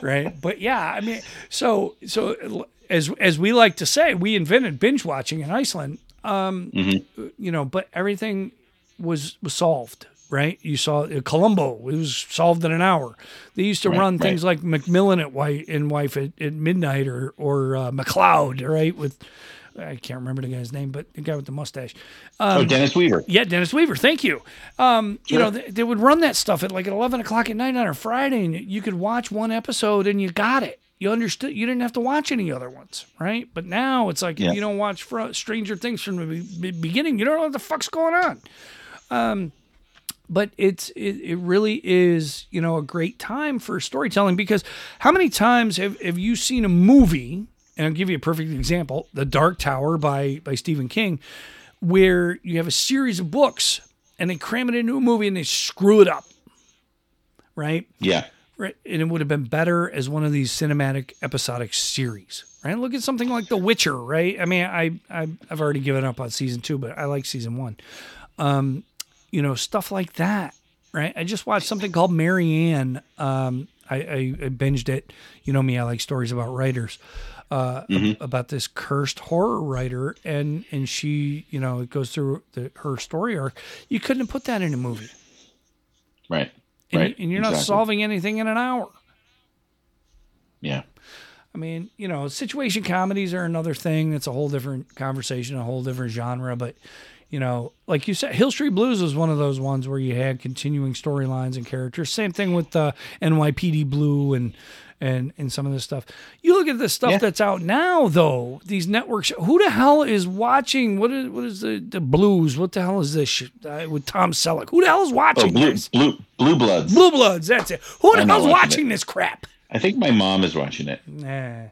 right? But yeah, I mean, so so as as we like to say, we invented binge watching in Iceland. Um, you know, but everything was was solved. Right, you saw uh, Columbo. It was solved in an hour. They used to Right, run right. things like Macmillan at White and Wife at, at midnight, or or uh, McCloud, right, with I can't remember the guy's name, but the guy with the mustache. oh, Dennis Weaver. Yeah, Dennis Weaver. Thank you. Um, You know, they, they would run that stuff at like at eleven o'clock at night on a Friday, and you could watch one episode and you got it. You understood. You didn't have to watch any other ones, right? But now it's like Yeah. if you don't watch Fr- Stranger Things from the be- be- beginning, you don't know what the fuck's going on. Um, but it's it, it really is you know a great time for storytelling because how many times have, have you seen a movie and i'll give you a perfect example the dark tower by by stephen king where you have a series of books and they cram it into a movie and they screw it up right Yeah. Right and it would have been better as one of these cinematic episodic series right? Look at something like the witcher right? I mean i, I i've already given up on season two but i like season one. Um you know stuff like that right? I just watched something called marianne. Um i i, I binged it. You know me i like stories about writers uh, ab- about this cursed horror writer, and and she, you know, it goes through the, her story arc. You couldn't have put that in a movie, Right. And, right. and you're not solving anything in an hour. Yeah. I mean, you know, situation comedies are another thing. It's a whole different conversation, a whole different genre. But, you know, like you said, Hill Street Blues was one of those ones where you had continuing storylines and characters. Same thing with uh, NYPD Blue and and and some of this stuff. You look at the stuff Yeah. that's out now, though. These networks. Who the hell is watching? What is what is the the Blues? What the hell is this shit uh, with Tom Selleck? Who the hell is Oh, watching blue, this? blue, blue bloods. Blue Bloods. That's it. Who the hell's watching watching this crap? I think my mom is watching it. Nah.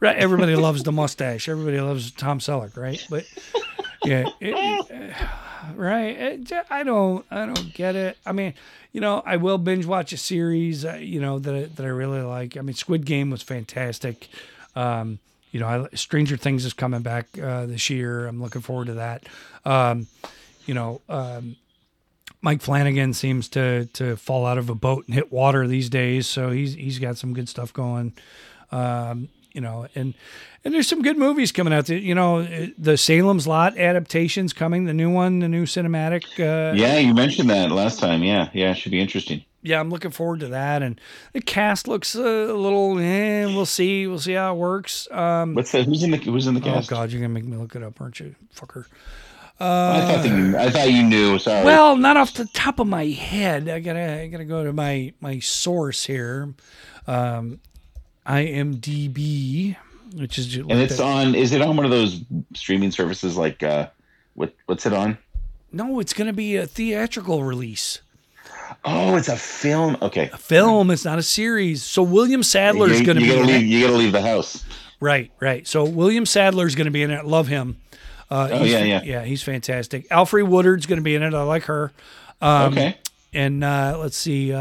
Right. Everybody loves the mustache. Everybody loves Tom Selleck, right? But yeah, it- it, uh, right. It j- I don't. I don't get it. I mean, you know, I will binge watch a series. Uh, you know that that I really like. I mean, Squid Game was fantastic. Um, you know, I, Stranger Things is coming back uh, this year. I'm looking forward to that. Um, you know, um, Mike Flanagan seems to to fall out of a boat and hit water these days, so he's he's got some good stuff going. Um, you know, and and there's some good movies coming out. You know, the Salem's Lot adaptation's coming, the new one, the new cinematic. Uh, Yeah, you mentioned that last time. Yeah, yeah, should be interesting. yeah, I'm looking forward to that. And the cast looks uh, a little. Eh, we'll see. We'll see how it works. Um, What's that? Who's in the Who's in the cast? oh? God, you're gonna make me look it up, aren't you, fucker? I thought you, I thought you knew. Sorry. Well, not off the top of my head. I gotta I gotta go to my my source here, um, IMDb, which is and it's on. Is it on one of those streaming services like uh, what What's it on? no, it's gonna be a theatrical release, Oh, it's a film. Okay, a film. It's not a series. So William Sadler is gonna be gotta leave. You gotta leave the house. Right, right. So William Sadler is gonna be in it. Love him. Uh, Oh, yeah, yeah. yeah. He's fantastic. Alfred Woodard's gonna be in it. I like her. Um, okay. And uh, let's see. Uh,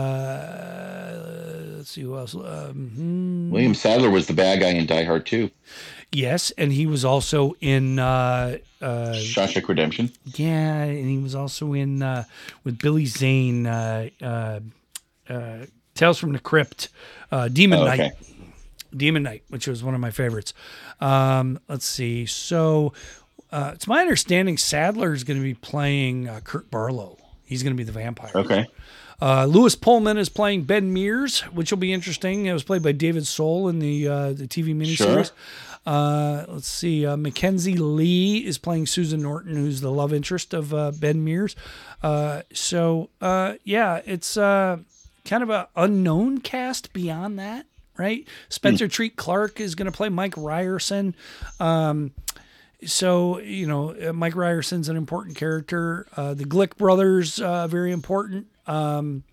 let's see who else. Um, hmm. William Sadler was the bad guy in Die Hard 2. Yes, and he was also in uh, uh, Shawshank Redemption. yeah, and he was also in uh, with Billy Zane, uh, uh, uh, Tales from the Crypt, uh, Demon Oh, Knight, okay. Demon Knight, which was one of my favorites. Um, let's see, so uh, it's my understanding Sadler is going to be playing uh, Kurt Barlow. He's going to be the vampire. Okay. Uh, Lewis Pullman is playing Ben Mears, which will be interesting. It was played by David Soul in the uh, the TV miniseries. Uh, let's see. Uh, Makenzie Leigh is playing Susan Norton, who's the love interest of uh, Ben Mears. Uh, so uh, yeah, it's uh, kind of an unknown cast beyond that, right? Spencer Treat Clark is going to play Mike Ryerson. Um, so you know, uh, Mike Ryerson's an important character. Uh, the Glick brothers, uh, very important. Um,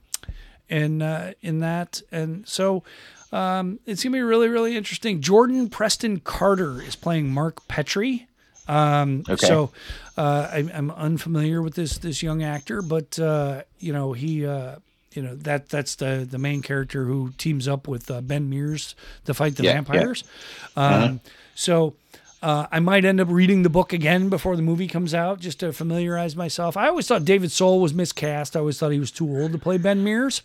and uh, in that, and so um, it's gonna be really, really interesting. Jordan Preston Carter is playing Mark Petrie. Um, Okay. So uh, I, I'm unfamiliar with this this young actor, but uh, you know he. Uh, you know that that's the the main character who teams up with uh, Ben Mears to fight the Yeah, yeah. vampires. Um, So uh, I might end up reading the book again before the movie comes out just to familiarize myself. I always thought David Soul was miscast. I always thought he was too old to play Ben Mears.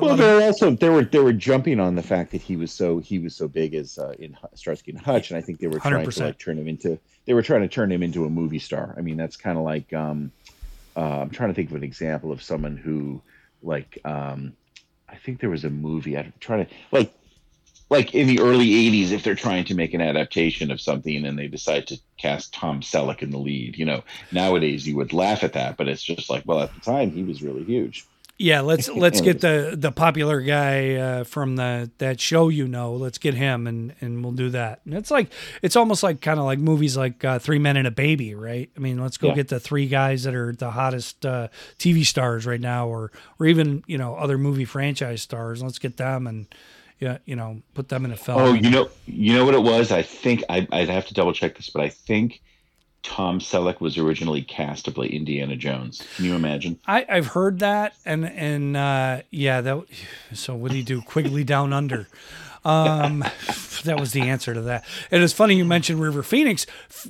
Well, they were also they were they were jumping on the fact that he was so he was so big as uh, in Starsky and Hutch, and I think they were trying 100%. to like turn him into they were trying to turn him into a movie star. I mean, that's kind of like um, uh, I'm trying to think of an example of someone who like um, I think there was a movie I'm trying to like like in the early 80s if they're trying to make an adaptation of something and they decide to cast Tom Selleck in the lead. You know, nowadays you would laugh at that, but it's just like, well, at the time he was really huge. Yeah, let's let's get the the popular guy uh, from the that show you know. Let's get him and and we'll do that. And it's like it's almost like kind of like movies like uh, Three Men and a Baby, right? I mean, let's go Yeah. get the three guys that are the hottest uh, TV stars right now, or or even you know other movie franchise stars. Let's get them and yeah, you know, put them in a film. Oh, you know, you know what it was? I think I, I'd have to double check this, but I think Tom Selleck was originally cast to play Indiana Jones. Can you imagine? I, I've heard that, and and uh, yeah, that. So what do you do? Quigley Down Under. Um, that was the answer to that. And it's funny you mentioned River Phoenix.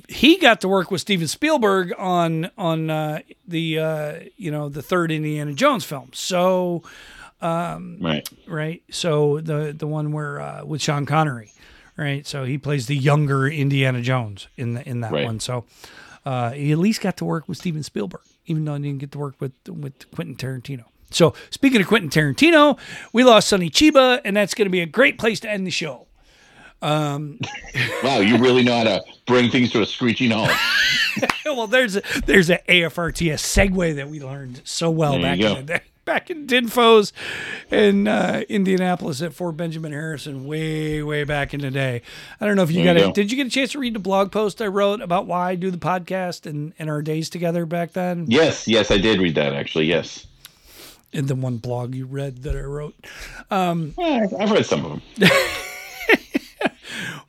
He got to work with Steven Spielberg on on uh, the uh, you know the third Indiana Jones film. So Right. right, so the the one where uh, with Sean Connery, right? So he plays the younger Indiana Jones in the in that Right. one. So uh, he at least got to work with Steven Spielberg, even though he didn't get to work with with Quentin Tarantino. So speaking of Quentin Tarantino, we lost Sonny Chiba, and that's going to be a great place to end the show. Wow, you really know how to bring things to a screeching halt. well, there's a, there's an AFRTS segue that we learned so well There back in the day. Back in DINFOS in uh, Indianapolis at Fort Benjamin Harrison, way, way back in the day. I don't know if you There got you it. go. Did you get a chance to read the blog post I wrote about why I do the podcast and, and our days together back then? yes, yes, I did read that actually. Yes. In the one blog you read that I wrote. Yeah, I've read some of them.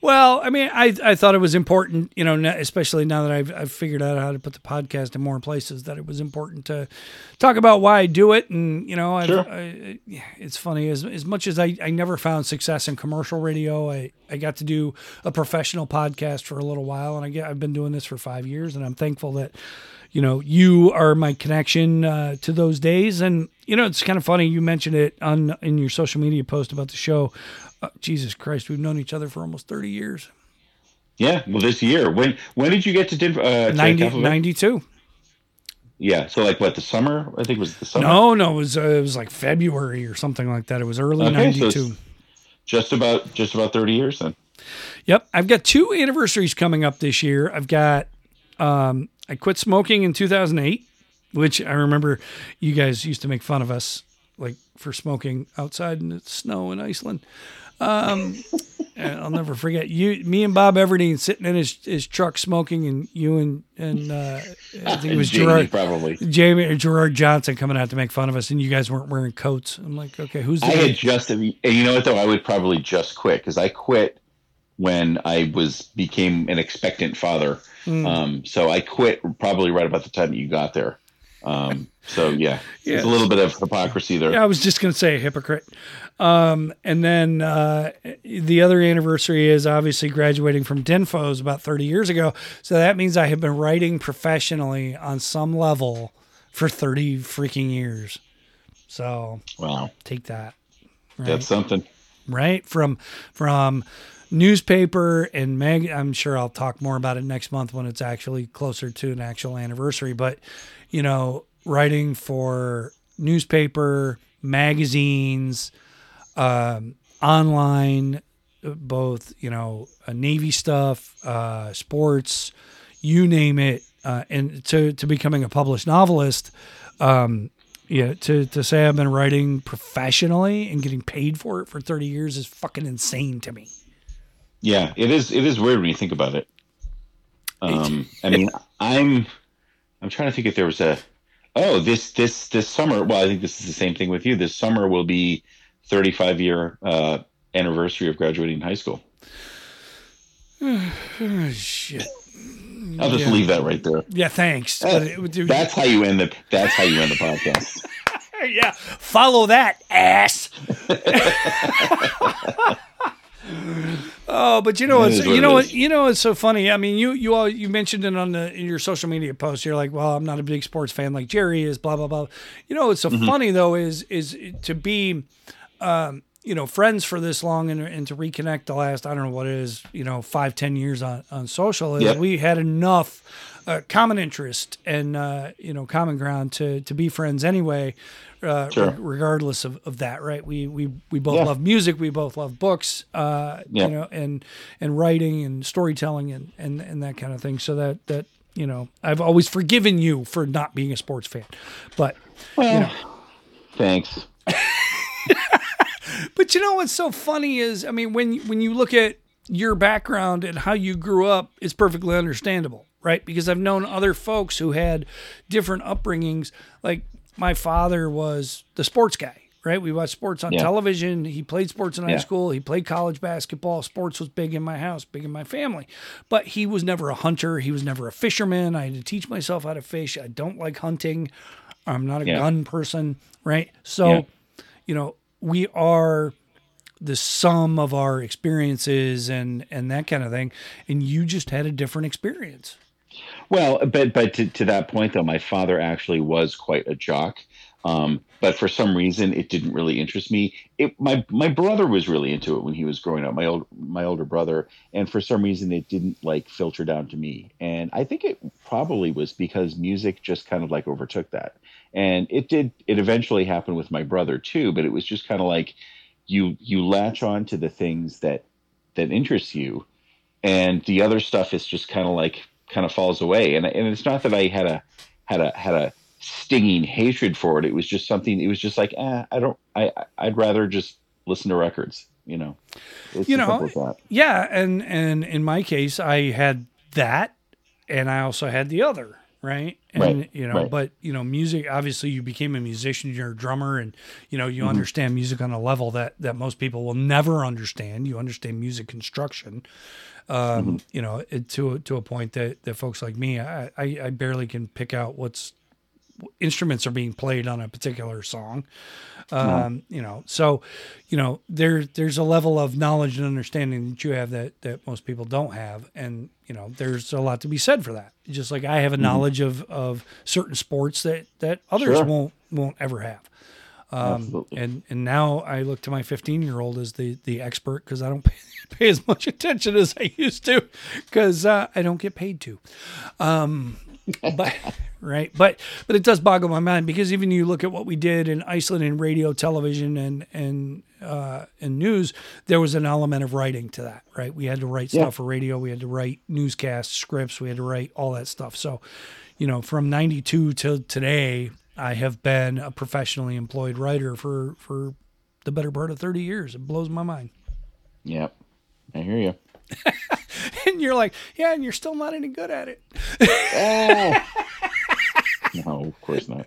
Well, I mean, I, I thought it was important, you know, especially now that I've, I've figured out how to put the podcast in more places, that it was important to talk about why I do it. And, you know, Sure. I, it's funny, as, as much as I, I never found success in commercial radio, I, I got to do a professional podcast for a little while. And I get, I've been doing this for five years, and I'm thankful that, you know, you are my connection uh, to those days. And, you know, it's kind of funny. You mentioned it on in your social media post about the show. Uh, Jesus Christ, we've known each other for almost 30 years. Yeah. Well, this year. When when did you get to Denver? Uh, 90, 92. Yeah. So like what? The summer? I think it was the summer. No, no, it was uh, it was like February or something like that. It was early Okay, 92. it's- Just about just about thirty years then. Yep, I've got two anniversaries coming up this year. I've got um I quit smoking in 2008, which I remember you guys used to make fun of us like for smoking outside in the snow in Iceland. Um I'll never forget you me and Bob Everdeen sitting in his, his truck smoking and you and and uh, I think it was Jamie, Gerard probably. Jamie or Gerard Johnson coming out to make fun of us, and you guys weren't wearing coats. I'm like, okay, who's the I had just, and you know what though? I would probably just quit because I quit when I was became an expectant father. Hmm. Um, so I quit probably right about the time that you got there. Um, so yeah, Yeah. it's a little bit of hypocrisy there. Yeah, I was just gonna say hypocrite. Um, and then uh, the other anniversary is obviously graduating from DINFOS about 30 years ago. So that means I have been writing professionally on some level for 30 freaking years. So Wow, take that. Right? that's something. right from from newspaper and mag i'm sure i'll talk more about it next month when it's actually closer to an actual anniversary but you know writing for newspaper magazines um, online both you know uh, navy stuff uh, sports you name it uh, and to to becoming a published novelist um, yeah, to, to say I've been writing professionally and getting paid for it for 30 years is fucking insane to me. Yeah, it is. It is weird when you think about it. Um, I mean, I'm I'm trying to think if there was a oh this this this summer. Well, I think this is the same thing with you. This summer will be 35 year uh, anniversary of graduating high school. Oh, shit. I'll just Yeah. leave that right there. Yeah, thanks. But it would do- That's how you end the. That's how you end the podcast. yeah, follow that ass. oh, but you know what's what you know what you know what's so funny. I mean, you you all you mentioned it on the in your social media post. You're like, well, I'm not a big sports fan like Jerry is. Blah blah blah. You know what's so Mm-hmm. funny though is is to be. Um, you know, friends for this long and, and to reconnect the last, I don't know what it is, you know, five, ten years on, on social is Yep. we had enough uh, common interest and, uh, you know, common ground to, to be friends anyway, uh, Sure. re- regardless of, of that. Right. We, we, we both Yeah. love music. We both love books, uh, Yeah. you know, and, and writing and storytelling and, and, and that kind of thing. So that, that, you know, I've always forgiven you for not being a sports fan, but, Well, thanks. But you know what's so funny is, I mean, when when you look at your background and how you grew up, it's perfectly understandable, right? Because I've known other folks who had different upbringings. Like my father was the sports guy, right? We watched sports on Yeah. television. He played sports in high Yeah. school. He played college basketball. Sports was big in my house, big in my family. But he was never a hunter. He was never a fisherman. I had to teach myself how to fish. I don't like hunting. I'm not a Yeah. gun person, right? So you know, we are the sum of our experiences and and that kind of thing. And you just had a different experience. Well, but but to, to that point though, my father actually was quite a jock. Um, but for some reason, it didn't really interest me. It, my my brother was really into it when he was growing up. My old my older brother, and for some reason, it didn't like filter down to me. And I think it probably was because music just kind of like overtook that. And it did. It eventually happened with my brother too. But it was just kind of like you you latch on to the things that that interest you, and the other stuff is just kind of like kind of falls away. And and it's not that I had a had a had a stinging hatred for it. It was just something. It was just like, eh, I don't. I I'd rather just listen to records. You know. It's You know, simple as that. Yeah, and and in my case, I had that, and I also had the other, right? And Right, you know, right. but you know, music. Obviously, you became a musician. You're a drummer, and you know, you Mm-hmm. understand music on a level that that most people will never understand. You understand music construction. Um, Mm-hmm. You know, it, to to a point that that folks like me, I, I I barely can pick out what's instruments are being played on a particular song. Um, you know, so you know there there's a level of knowledge and understanding that you have that that most people don't have, and you know there's a lot to be said for that. Just like I have a knowledge of of certain sports that that others Sure. won't won't ever have. Absolutely. And and now I look to my 15 year old as the the expert because I don't pay, pay as much attention as I used to because uh, I don't get paid to. Um, but right, but but it does boggle my mind because even you look at what we did in Iceland in radio, television, and and uh, and news, there was an element of writing to that. Right, we had to write Yeah. stuff for radio, we had to write newscasts, scripts, we had to write all that stuff. So, you know, from '92 till today, I have been a professionally employed writer for for the better part of 30 years. It blows my mind. Yep. I hear you. And you're like, yeah, and you're still not any good at it. Oh. No, of course not.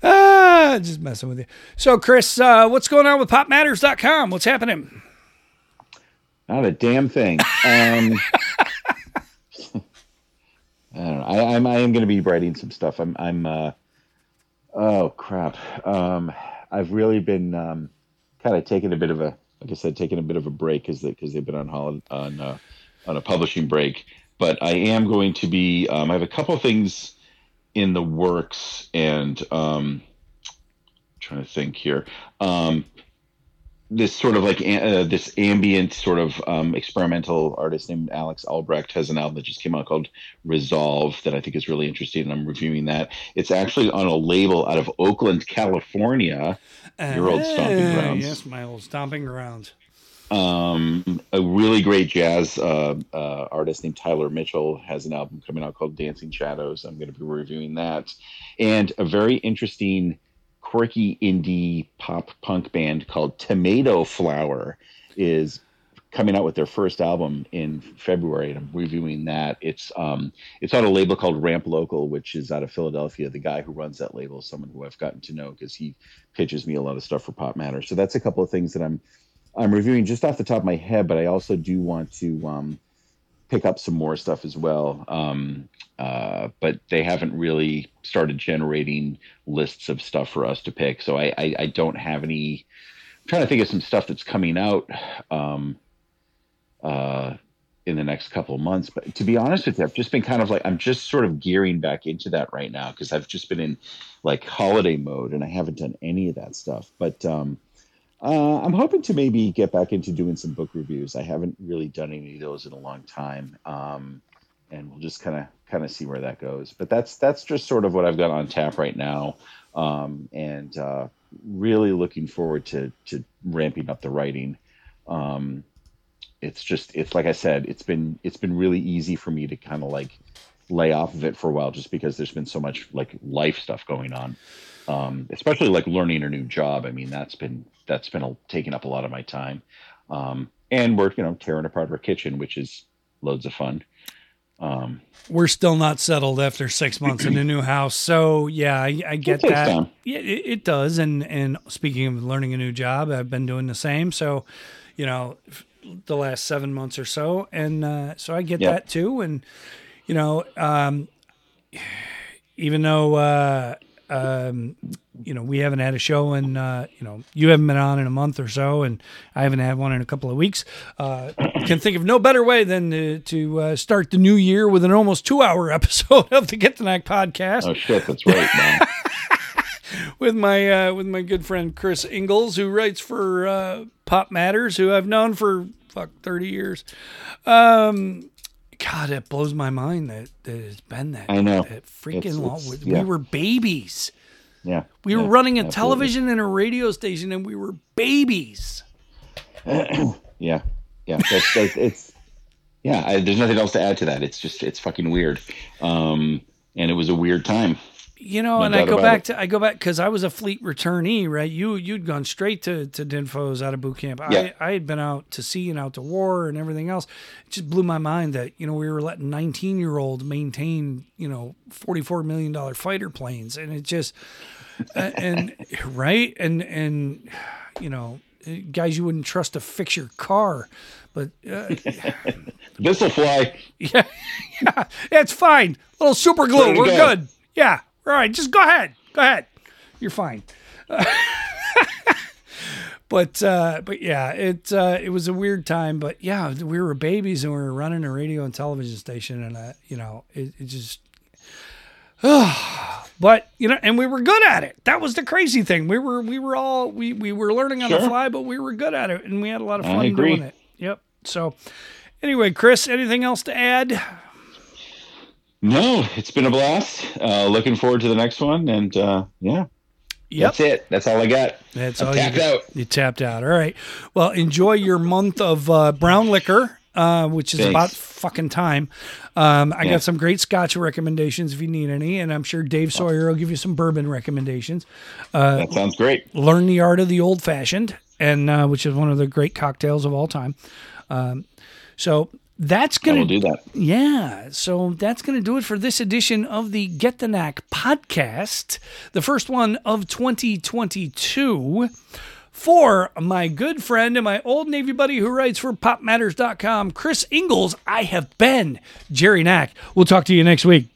Ah, just messing with you. So, Chris, uh, what's going on with popmatters.com? What's happening? Not a damn thing. Um, I don't know. I, I'm I am going to be writing some stuff. I'm I'm. Uh, oh crap. Um, I've really been um, kind of taking a bit of a like I said, taking a bit of a break because they've been on holiday on uh, on a publishing break. But I am going to be. Um, I have a couple of things in the works, and um, trying to think here. Um, this sort of like uh, this ambient sort of um, experimental artist named Alex Albrecht has an album that just came out called Resolve that I think is really interesting, and I'm reviewing that. It's actually on a label out of Oakland, California. Your old stomping grounds. Yes, my old stomping grounds. Um, a really great jazz uh, uh, artist named Tyler Mitchell has an album coming out called Dancing Shadows. I'm going to be reviewing that, and a very interesting, quirky indie pop punk band called Tomato Flower is coming out with their first album in February, and I'm reviewing that. It's um, it's on a label called Ramp Local, which is out of Philadelphia. The guy who runs that label is someone who I've gotten to know because he pitches me a lot of stuff for Pop Matter. So that's a couple of things that I'm I'm reviewing just off the top of my head, but I also do want to um, pick up some more stuff as well. Um, uh, but they haven't really started generating lists of stuff for us to pick, so I, I, I don't have any. I'm trying to think of some stuff that's coming out um, uh, in the next couple of months. But to be honest with you, I've just been kind of like I'm just sort of gearing back into that right now because I've just been in like holiday mode and I haven't done any of that stuff. But um, Uh, I'm hoping to maybe get back into doing some book reviews. I haven't really done any of those in a long time, um, and we'll just kind of kind of see where that goes. But that's that's just sort of what I've got on tap right now, um, and uh, really looking forward to to ramping up the writing. Um, it's just it's like I said, it's been it's been really easy for me to kind of like lay off of it for a while, just because there's been so much like life stuff going on, um, especially like learning a new job. I mean, that's been that's been a, taking up a lot of my time, um, and we're you know tearing apart our kitchen, which is loads of fun. Um, we're still not settled after six months in a new house, so yeah, I, I get that. Time. Yeah, it, it, does. And and speaking of learning a new job, I've been doing the same. So, you know, the last seven months or so, and uh, so I get that too. And you know, um, even though uh, um, you know we haven't had a show and uh, you know you haven't been on in a month or so, and I haven't had one in a couple of weeks, uh, can think of no better way than to, to uh, start the new year with an almost two-hour episode of the Get the Knack podcast. Oh shit, that's right, man. with my uh, with my good friend Chris Ingalls, who writes for uh, Pop Matters, who I've known for fuck thirty years. Um, God, it blows my mind that, that it's been that. I know. That freaking it's, long. It's, we yeah. were babies. Yeah. We were yeah, running a absolutely. television and a radio station, and we were babies. yeah. Yeah. That's, that's, it's, yeah. I, there's nothing else to add to that. It's just, it's fucking weird. Um, and it was a weird time you know, no and I go back it. to I go back because I was a fleet returnee, right? You you'd gone straight to to DINFOS out of boot camp. Yeah. I I had been out to sea and out to war and everything else. It just blew my mind that you know we were letting nineteen year olds maintain you know forty four million dollar fighter planes, and it just and right and and you know guys you wouldn't trust to fix your car. But uh, this will fly. Yeah, yeah, it's fine. A little super glue. We're go. good. Yeah, all right, just go ahead. Go ahead. You're fine. but uh, but yeah, it uh, it was a weird time. But yeah, we were babies and we were running a radio and television station, and uh, you know, it, it just. but you know, and we were good at it. That was the crazy thing. We were we were all we we were learning on sure. the fly, but we were good at it, and we had a lot of fun doing it. Yep. So, anyway, Chris, anything else to add? No, it's been a blast. Uh, looking forward to the next one, and uh, yeah, Yep. That's it. That's all I got. That's I'm all tapped you out. You tapped out. All right. Well, enjoy your month of uh, brown liquor, uh, which is Thanks. about fucking time. Um, I yeah. got some great Scotch recommendations if you need any, and I'm sure Dave Sawyer will give you some bourbon recommendations. Uh, that sounds great. Learn the art of the old fashioned, and uh, which is one of the great cocktails of all time. Um, so that's going to do that. Yeah. So that's going to do it for this edition of the Get the Knack podcast, the first one of 2022. For my good friend and my old Navy buddy who writes for PopMatters.com, Chris Ingalls, I have been Jerry Knack. We'll talk to you next week.